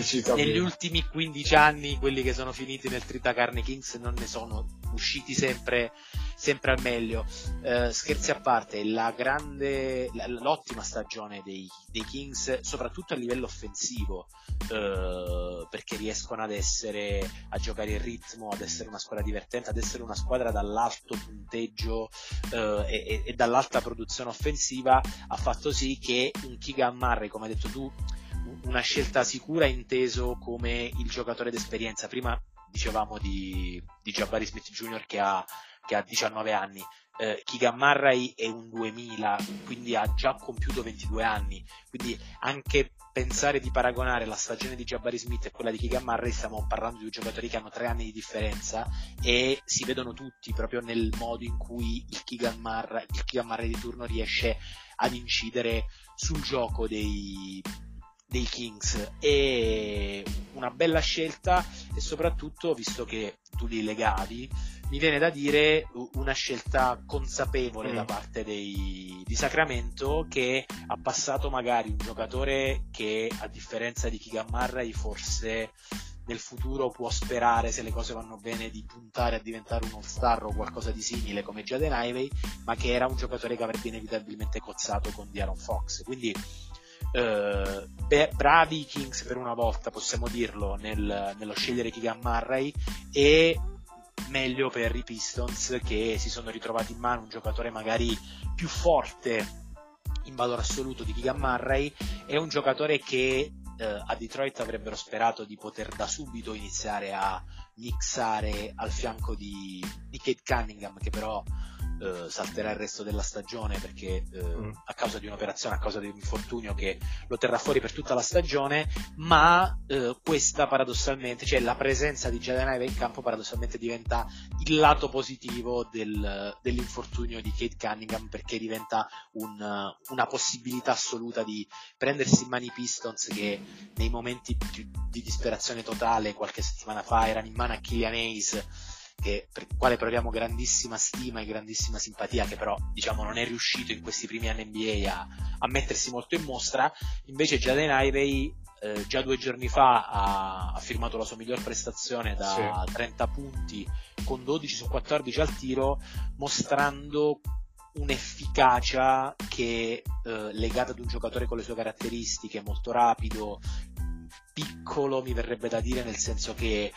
solito negli ultimi 15 anni quelli che sono finiti nel Tritacarne Kings non ne sono usciti sempre sempre al meglio. Eh, scherzi a parte, la grande, l'ottima stagione dei, dei Kings, soprattutto a livello offensivo, eh, perché riescono ad essere, a giocare il ritmo, ad essere una squadra divertente, ad essere una squadra dall'alto punteggio eh, e, e, dall'alta produzione offensiva, ha fatto sì che un Keegan Murray, come hai detto tu, una scelta sicura inteso come il giocatore d'esperienza. Prima dicevamo di, di Jabari Smith Jr. che ha che ha 19 anni, eh, Keegan Murray è un 2000, quindi ha già compiuto 22 anni, quindi anche pensare di paragonare la stagione di Jabari Smith e quella di Keegan Murray, stiamo parlando di due giocatori che hanno tre anni di differenza e si vedono tutti proprio nel modo in cui il Keegan Murray, il Keegan Murray di turno riesce ad incidere sul gioco dei, dei Kings è una bella scelta e soprattutto visto che tu li legavi mi viene da dire una scelta consapevole mm. da parte dei, di Sacramento che ha passato magari un giocatore che a differenza di Keegan Murray forse nel futuro può sperare se le cose vanno bene di puntare a diventare un all-star o qualcosa di simile come Jaden Ivey ma che era un giocatore che avrebbe inevitabilmente cozzato con Diaron Fox quindi eh, bravi i Kings per una volta possiamo dirlo nel, nello scegliere Keegan Murray e meglio per i Pistons che si sono ritrovati in mano un giocatore magari più forte in valore assoluto di Keegan Murray è un giocatore che eh, a Detroit avrebbero sperato di poter da subito iniziare a mixare al fianco di, di Kate Cunningham che però eh, salterà il resto della stagione perché eh, mm. a causa di un'operazione, a causa di un infortunio che lo terrà fuori per tutta la stagione, ma eh, questa paradossalmente, cioè la presenza di Jaden Ivey in campo paradossalmente diventa il lato positivo del, dell'infortunio di Kate Cunningham perché diventa un, una possibilità assoluta di prendersi in mano i Pistons che nei momenti di disperazione totale qualche settimana fa erano in mano a Killian Hayes che, per il quale proviamo grandissima stima e grandissima simpatia, che però diciamo non è riuscito in questi primi anni NBA a, a mettersi molto in mostra, invece Jaden Ivey eh, già due giorni fa ha, ha, firmato la sua miglior prestazione da sì. 30 punti con 12 su 14 al tiro, mostrando un'efficacia che eh, legata ad un giocatore con le sue caratteristiche, molto rapido, piccolo mi verrebbe da dire nel senso che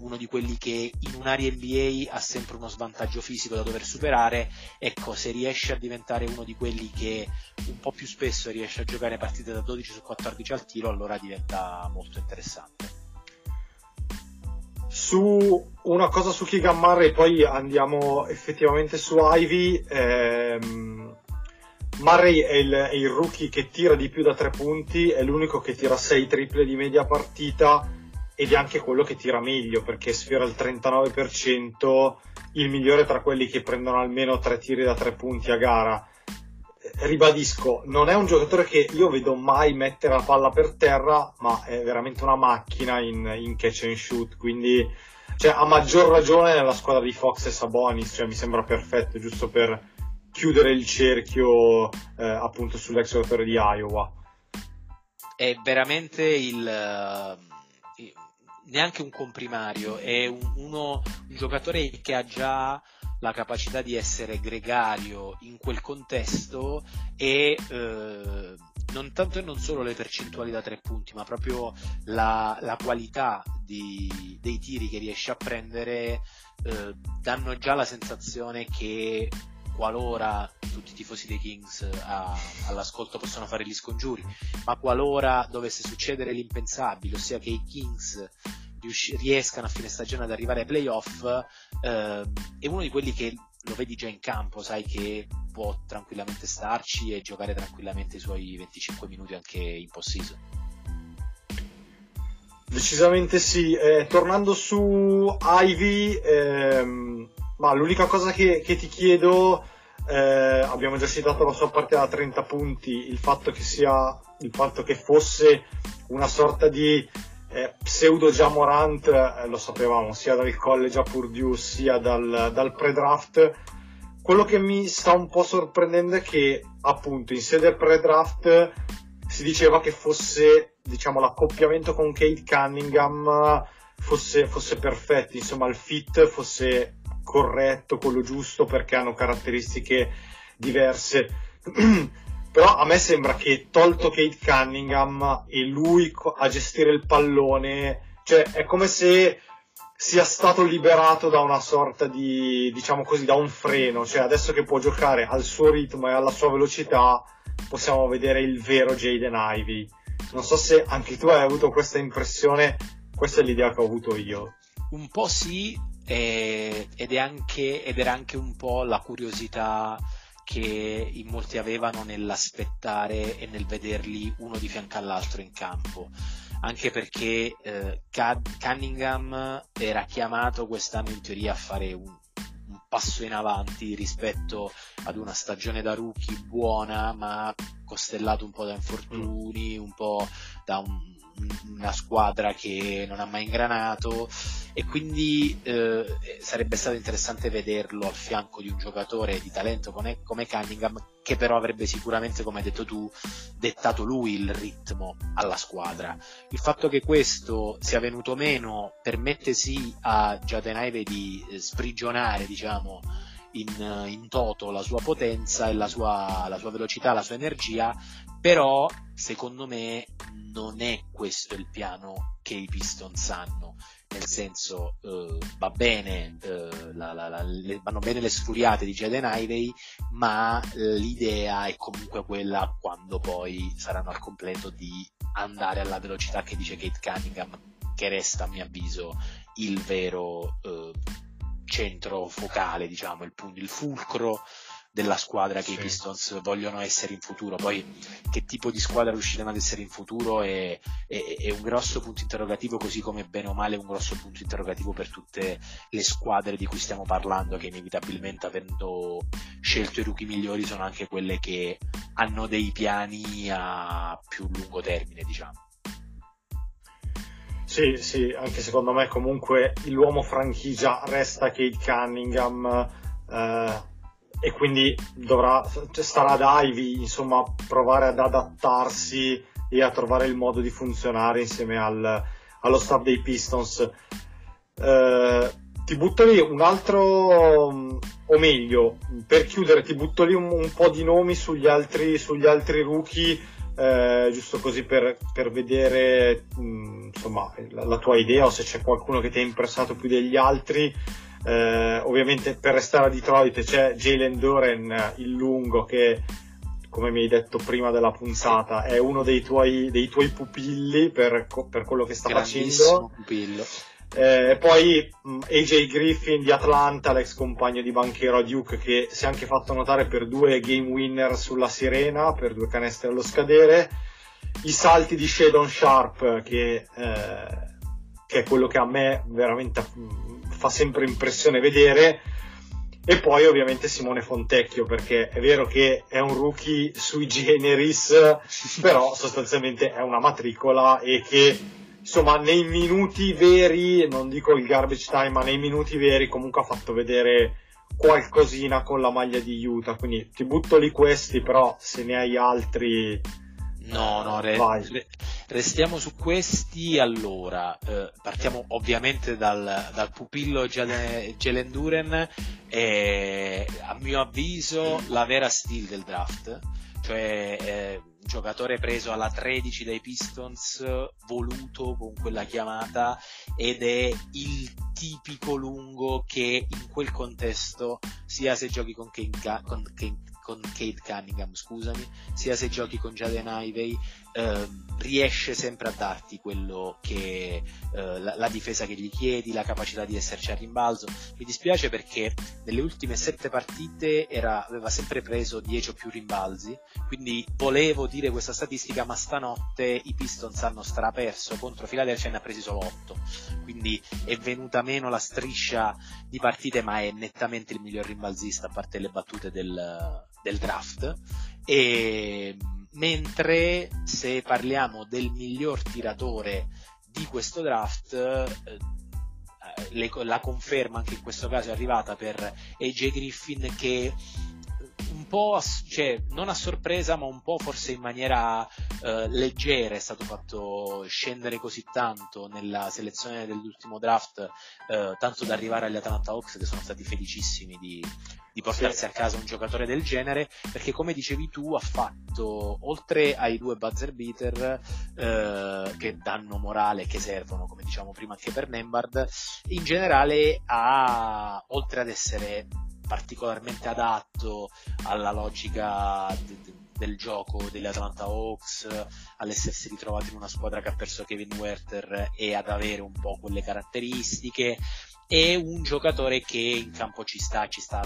uno di quelli che in un'area NBA ha sempre uno svantaggio fisico da dover superare, ecco se riesce a diventare uno di quelli che un po' più spesso riesce a giocare partite da 12 su 14 al tiro allora diventa molto interessante. Su una cosa su Keegan Murray poi andiamo effettivamente su Ivy ehm Murray è il, è il, rookie che tira di più da tre punti, è l'unico che tira 6 triple di media partita ed è anche quello che tira meglio perché sfiora il 39%, il migliore tra quelli che prendono almeno tre tiri da tre punti a gara. Ribadisco, non è un giocatore che io vedo mai mettere la palla per terra, ma è veramente una macchina in, in catch and shoot, quindi cioè, a maggior ragione nella squadra di Fox e Sabonis, cioè, mi sembra perfetto, giusto per chiudere il cerchio eh, appunto sull'ex giocatore di Iowa. È veramente il, uh, neanche un comprimario, è un, uno, un giocatore che ha già la capacità di essere gregario in quel contesto e eh, non tanto e non solo le percentuali da tre punti, ma proprio la, la qualità di, dei tiri che riesce a prendere eh, danno già la sensazione che qualora tutti i tifosi dei Kings a, all'ascolto possano fare gli scongiuri, ma qualora dovesse succedere l'impensabile, ossia che i Kings riusci- riescano a fine stagione ad arrivare ai playoff, eh, è uno di quelli che lo vedi già in campo, sai che può tranquillamente starci e giocare tranquillamente i suoi 25 minuti anche in post-season. Decisamente sì. Eh, tornando su Ivy, ehm, ma l'unica cosa che, che ti chiedo, eh, abbiamo già citato la sua parte da 30 punti, il fatto che sia, il fatto che fosse una sorta di eh, pseudo Jamorant, eh, lo sapevamo sia dal college a Purdue sia dal, dal pre-draft. Quello che mi sta un po' sorprendendo è che appunto in sede pre-draft si diceva che fosse diciamo l'accoppiamento con Kate Cunningham fosse, fosse perfetto, insomma il fit fosse corretto, quello giusto perché hanno caratteristiche diverse. Però a me sembra che tolto Kate Cunningham e lui a gestire il pallone, cioè è come se sia stato liberato da una sorta di, diciamo così, da un freno, cioè adesso che può giocare al suo ritmo e alla sua velocità, possiamo vedere il vero Jaden Ivy. Non so se anche tu hai avuto questa impressione, questa è l'idea che ho avuto io. Un po' sì, eh, ed, anche, ed era anche un po' la curiosità che in molti avevano nell'aspettare e nel vederli uno di fianco all'altro in campo. Anche perché eh, Cunningham era chiamato quest'anno in teoria a fare un, un, passo in avanti rispetto ad una stagione da rookie buona, ma costellato un po' da infortuni, un po' da un, una squadra che non ha mai ingranato e quindi eh, sarebbe stato interessante vederlo al fianco di un giocatore di talento come, come Cunningham che però avrebbe sicuramente, come hai detto tu, dettato lui il ritmo alla squadra. Il fatto che questo sia venuto meno permette sì a Jadenaive di sprigionare, diciamo, in, in, toto la sua potenza e la sua, la sua velocità, la sua energia, però secondo me non è questo il piano che i Pistons hanno. Nel senso eh, va bene eh, la, la, la, le, vanno bene le sfuriate di Jaden Ivey ma l'idea è comunque quella quando poi saranno al completo di andare alla velocità che dice Kate Cunningham che resta a mio avviso il vero eh, centro focale, diciamo, il, il fulcro della squadra che sì. i Pistons vogliono essere in futuro. Poi che tipo di squadra riusciranno ad essere in futuro è, è, è, un grosso punto interrogativo, così come bene o male un grosso punto interrogativo per tutte le squadre di cui stiamo parlando, che inevitabilmente avendo scelto i rookie migliori sono anche quelle che hanno dei piani a più lungo termine, diciamo. Sì, sì, anche secondo me comunque l'uomo franchigia resta Kate Cunningham. Eh, e quindi dovrà, cioè starà ad Ivy insomma provare ad adattarsi e a trovare il modo di funzionare insieme al, allo staff dei Pistons eh, ti butto lì un altro o meglio per chiudere ti butto lì un, un po' di nomi sugli altri, sugli altri rookie eh, giusto così per, per vedere mh, insomma la, la, tua idea o se c'è qualcuno che ti ha impressato più degli altri eh, ovviamente per restare a Detroit c'è Jalen Duren, il lungo, che come mi hai detto prima della puntata è uno dei tuoi, dei tuoi pupilli per, per, quello che sta facendo. Pupillo. Eh, poi mh, AJ Griffin di Atlanta, l'ex compagno di banchero a Duke, che si è anche fatto notare per due game winner sulla Sirena, per due canestri allo scadere. I salti di Shadon Sharp, che, eh, che è quello che a me veramente fa sempre impressione vedere. E poi ovviamente Simone Fontecchio, perché è vero che è un rookie sui generis, però sostanzialmente è una matricola e che insomma nei minuti veri, non dico il garbage time, ma nei minuti veri comunque ha fatto vedere qualcosina con la maglia di Utah. Quindi ti butto lì questi, però se ne hai altri No, no, re, re, restiamo su questi. Allora, eh, partiamo ovviamente dal, dal pupillo Jalen Duren, a mio avviso la vera steal del draft, cioè eh, giocatore preso alla 13 dai Pistons, voluto con quella chiamata, ed è il tipico lungo che in quel contesto, sia se giochi con Kane, con con Kate Cunningham, scusami, sia se giochi con Jaden Ivey, eh, riesce sempre a darti quello che eh, la, la, difesa che gli chiedi, la capacità di esserci a rimbalzo. Mi dispiace perché nelle ultime sette partite era, aveva sempre preso 10 o più rimbalzi, quindi volevo dire questa statistica, ma stanotte i Pistons hanno straperso contro Philadelphia e ne ha presi solo 8. Quindi è venuta meno la striscia di partite, ma è nettamente il miglior rimbalzista a parte le battute del, del draft e mentre se parliamo del miglior tiratore di questo draft eh, le, la conferma anche in questo caso è arrivata per AJ Griffin che un po' cioè, non a sorpresa ma un po' forse in maniera eh, leggera è stato fatto scendere così tanto nella selezione dell'ultimo draft eh, tanto da arrivare agli Atlanta Hawks che sono stati felicissimi di, di portarsi a casa un giocatore del genere, perché come dicevi tu ha fatto, oltre ai due buzzer beater eh, che danno morale, che servono, come diciamo prima anche per Nembard, in generale ha, oltre ad essere particolarmente adatto alla logica de- del gioco degli Atlanta Hawks, all'essersi ritrovato in una squadra che ha perso Kevin Werther e ad avere un po' quelle caratteristiche, è un giocatore che in campo ci sta, ci sta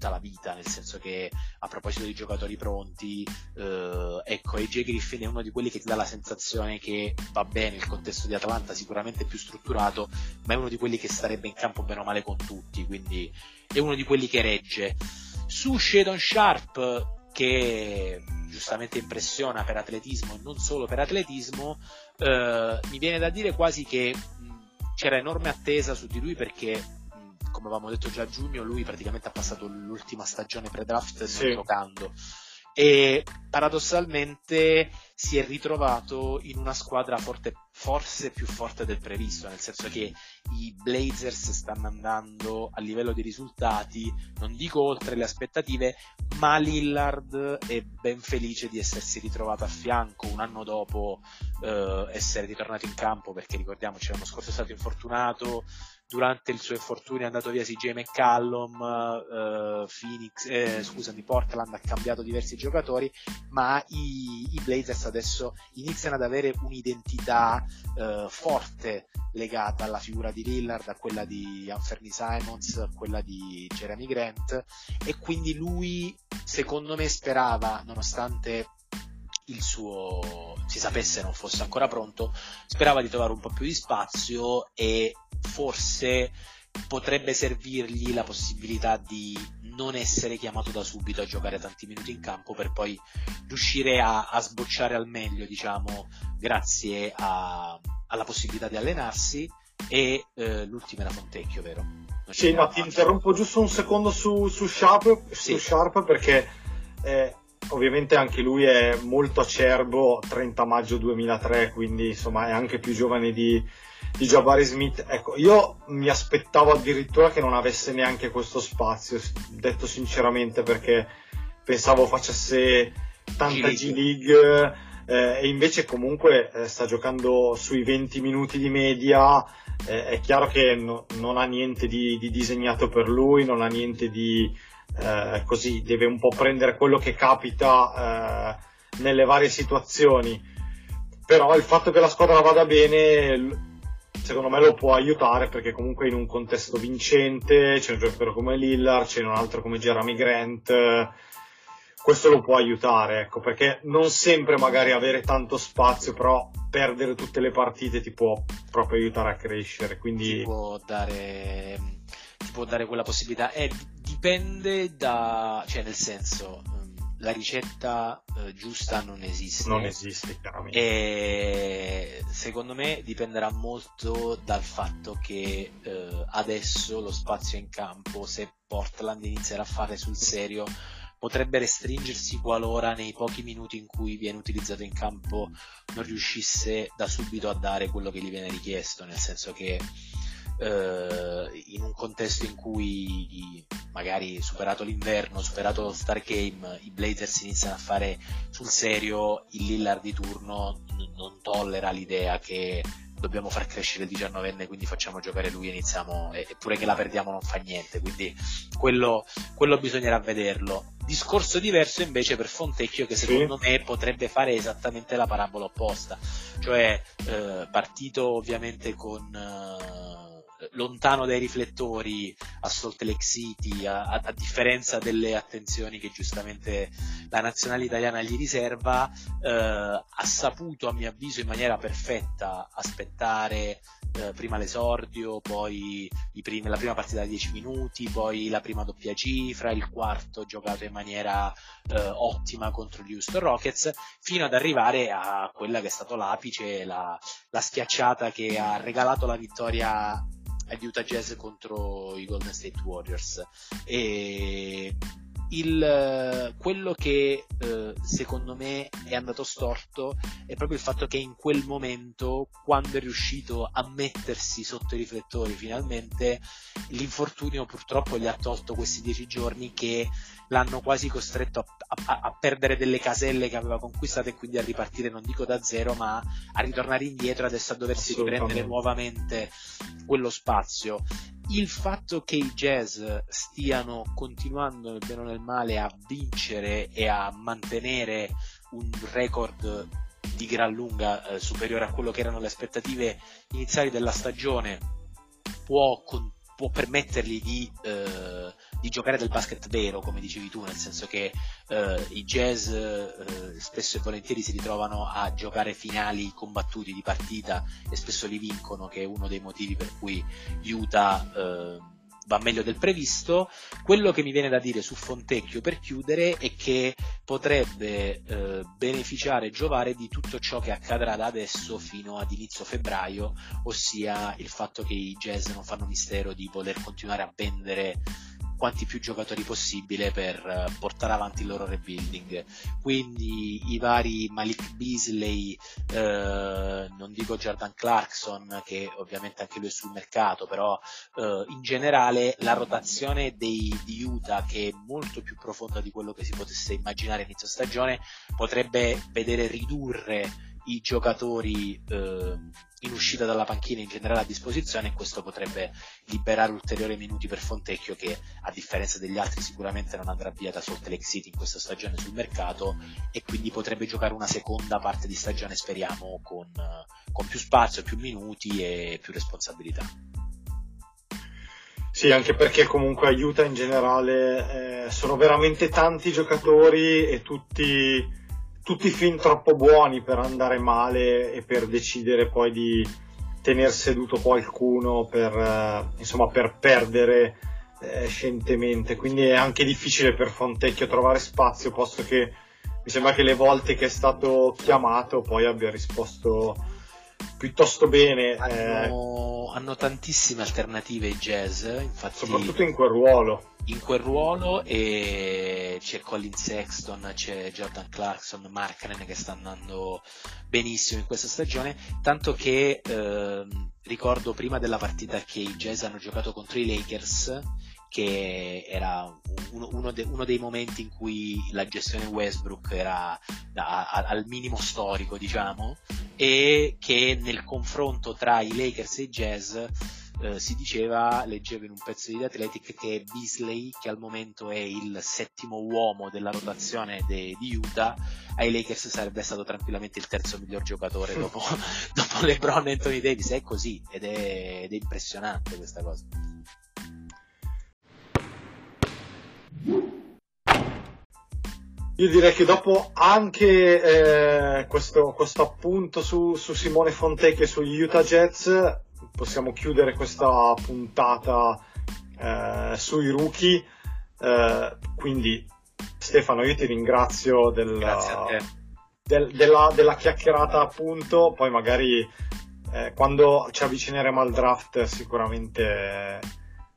tutta la vita, nel senso che a proposito di giocatori pronti, eh, ecco, AJ Griffin è uno di quelli che ti dà la sensazione che va bene il contesto di Atlanta, sicuramente più strutturato, ma è uno di quelli che starebbe in campo bene o male con tutti, quindi è uno di quelli che regge. Su Shadon Sharp, che giustamente impressiona per atletismo e non solo per atletismo, eh, mi viene da dire quasi che c'era enorme attesa su di lui perché come avevamo detto già a giugno, lui praticamente ha passato l'ultima stagione pre-draft sì. giocando e paradossalmente si è ritrovato in una squadra forte, forse più forte del previsto, nel senso che i Blazers stanno andando a livello di risultati, non dico oltre le aspettative, ma Lillard è ben felice di essersi ritrovato a fianco un anno dopo eh, essere ritornato in campo, perché ricordiamoci l'anno scorso è stato infortunato, durante il suo infortunio è andato via CJ McCallum, uh, Phoenix, eh, scusami, Portland ha cambiato diversi giocatori, ma i, i Blazers adesso iniziano ad avere un'identità uh, forte legata alla figura di Lillard, a quella di Anthony Simons, a quella di Jeremy Grant e quindi lui secondo me sperava, nonostante il suo si sapesse non fosse ancora pronto, sperava di trovare un po' più di spazio e forse potrebbe servirgli la possibilità di non essere chiamato da subito a giocare tanti minuti in campo per poi riuscire a, a sbocciare al meglio, diciamo, grazie a, alla possibilità di allenarsi e eh, l'ultima era Fontecchio, vero? sì, no, ti interrompo giusto un secondo su, su, Sharp, sì. su Sharp perché eh, ovviamente anche lui è molto acerbo, 30 maggio 2003, quindi insomma è anche più giovane di, di Jabari Smith. Ecco, io mi aspettavo addirittura che non avesse neanche questo spazio, detto sinceramente, perché pensavo facesse tanta G-League eh, e invece comunque eh, sta giocando sui 20 minuti di media. Eh, è chiaro che no, non ha niente di, di disegnato per lui, non ha niente di eh, così deve un po' prendere quello che capita eh, nelle varie situazioni. Però il fatto che la squadra vada bene secondo me lo può aiutare perché comunque in un contesto vincente c'è un giocatore come Lillard, c'è un altro come Jeremy Grant questo lo può aiutare, ecco, perché non sempre magari avere tanto spazio, però perdere tutte le partite ti può proprio aiutare a crescere, quindi... Ti può dare, può dare quella possibilità. E dipende da, cioè nel senso, mm, la ricetta eh, giusta non esiste. Non esiste, chiaramente. E secondo me dipenderà molto dal fatto che eh, adesso lo spazio in campo, se Portland inizierà a fare sul serio, potrebbe restringersi qualora nei pochi minuti in cui viene utilizzato in campo non riuscisse da subito a dare quello che gli viene richiesto, nel senso che eh, in un contesto in cui magari superato l'inverno, superato lo Star Game, i Blazers iniziano a fare sul serio, il Lillard di turno n- non tollera l'idea che dobbiamo far crescere il 19enne, quindi facciamo giocare lui e iniziamo, eppure che la perdiamo non fa niente, quindi quello, quello bisognerà vederlo. Discorso diverso invece per Fontecchio che secondo sì. me potrebbe fare esattamente la parabola opposta, cioè eh, partito ovviamente con... Eh, lontano dai riflettori a Salt Lake City, a, a, a, differenza delle attenzioni che giustamente la nazionale italiana gli riserva, eh, ha saputo a mio avviso in maniera perfetta aspettare eh, prima l'esordio, poi primi, la prima partita da 10 minuti, poi la prima doppia cifra, il quarto giocato in maniera eh, ottima contro gli Houston Rockets, fino ad arrivare a quella che è stato l'apice, la, la schiacciata che ha regalato la vittoria agli Utah Jazz contro i Golden State Warriors. E il, quello che eh, secondo me è andato storto è proprio il fatto che in quel momento, quando è riuscito a mettersi sotto i riflettori finalmente, l'infortunio purtroppo gli ha tolto questi dieci giorni che l'hanno quasi costretto a, a, a, perdere delle caselle che aveva conquistato e quindi a ripartire non dico da zero ma a ritornare indietro adesso a doversi riprendere nuovamente quello spazio. Il fatto che i jazz stiano continuando nel bene o nel male a vincere e a mantenere un record di gran lunga eh, superiore a quello che erano le aspettative iniziali della stagione può, con, può permettergli di eh, di giocare del basket vero, come dicevi tu, nel senso che eh, i jazz eh, spesso e volentieri si ritrovano a giocare finali combattuti di partita e spesso li vincono, che è uno dei motivi per cui Utah eh, va meglio del previsto. Quello che mi viene da dire su Fontecchio per chiudere è che potrebbe eh, beneficiare e giovare di tutto ciò che accadrà da adesso fino ad inizio febbraio, ossia il fatto che i jazz non fanno mistero di voler continuare a vendere quanti più giocatori possibile per eh, portare avanti il loro rebuilding. Quindi i vari Malik Beasley, eh, non dico Jordan Clarkson, che ovviamente anche lui è sul mercato, però eh, in generale la rotazione dei, di Utah, che è molto più profonda di quello che si potesse immaginare inizio stagione, potrebbe vedere ridurre i giocatori eh, in uscita dalla panchina in generale a disposizione e questo potrebbe liberare ulteriori minuti per Fontecchio che a differenza degli altri sicuramente non andrà via da Salt Lake City in questa stagione sul mercato e quindi potrebbe giocare una seconda parte di stagione speriamo con, con più spazio, più minuti e più responsabilità. Sì, anche perché comunque aiuta in generale, eh, sono veramente tanti giocatori e tutti, tutti fin troppo buoni per andare male e per decidere poi di tenere seduto qualcuno per, eh, insomma, per perdere eh, scientemente. Quindi è anche difficile per Fontecchio trovare spazio, posto che mi sembra che le volte che è stato chiamato poi abbia risposto piuttosto bene. Hanno, eh, hanno tantissime alternative i jazz, infatti, soprattutto in quel ruolo. In quel ruolo e c'è Colin Sexton, c'è Jordan Clarkson, Marknen che sta andando benissimo in questa stagione, tanto che eh, ricordo prima della partita che i Jazz hanno giocato contro i Lakers che era uno, uno, de, uno, dei momenti in cui la gestione Westbrook era da, a, al minimo storico, diciamo, e che nel confronto tra i Lakers e i Jazz eh, si diceva, leggevo in un pezzo di The Athletic, che Beasley, che al momento è il settimo uomo della rotazione de, di Utah, ai Lakers sarebbe stato tranquillamente il terzo miglior giocatore dopo, dopo LeBron e Anthony Davis. È così ed è, ed è impressionante questa cosa. Io direi che dopo anche eh, questo, questo, appunto su, su, Simone Fontecchi e sugli Utah Jets possiamo chiudere questa puntata eh, sui rookie. Eh, quindi Stefano, io ti ringrazio del, del, della, della, chiacchierata appunto, poi magari eh, quando ci avvicineremo al draft sicuramente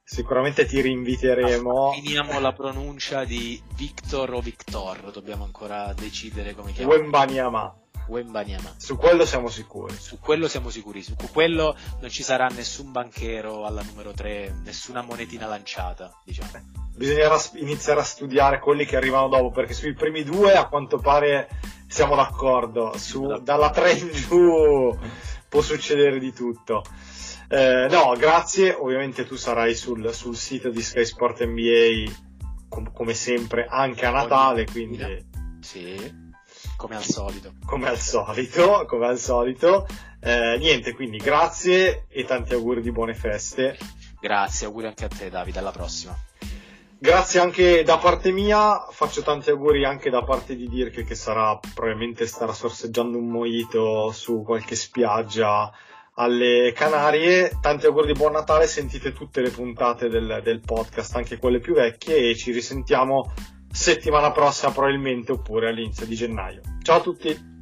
Sicuramente ti rinviteremo. Finiamo la pronuncia di Victor o Victor, dobbiamo ancora decidere come chiamare. Wembanyama. Wembanyama. Su quello siamo sicuri. Su quello siamo sicuri, su quello non ci sarà nessun banchero alla numero 3, nessuna monetina lanciata, diciamo. Bisognerà iniziare a studiare quelli che arrivano dopo, perché sui primi due a quanto pare siamo d'accordo, su, dalla 3 in giù può succedere di tutto. Eh, no, grazie. Ovviamente tu sarai sul, sul sito di Sky Sport NBA com- come sempre anche a Natale, quindi sì. Come al solito. Come al solito, come al solito. Eh, niente, quindi grazie e tanti auguri di buone feste. Grazie, auguri anche a te Davide, alla prossima. Grazie anche da parte mia, faccio tanti auguri anche da parte di Dirk che sarà probabilmente starà sorseggiando un mojito su qualche spiaggia alle Canarie. Tanti auguri di buon Natale, sentite tutte le puntate del, del podcast, anche quelle più vecchie, e ci risentiamo settimana prossima probabilmente oppure all'inizio di gennaio. Ciao a tutti!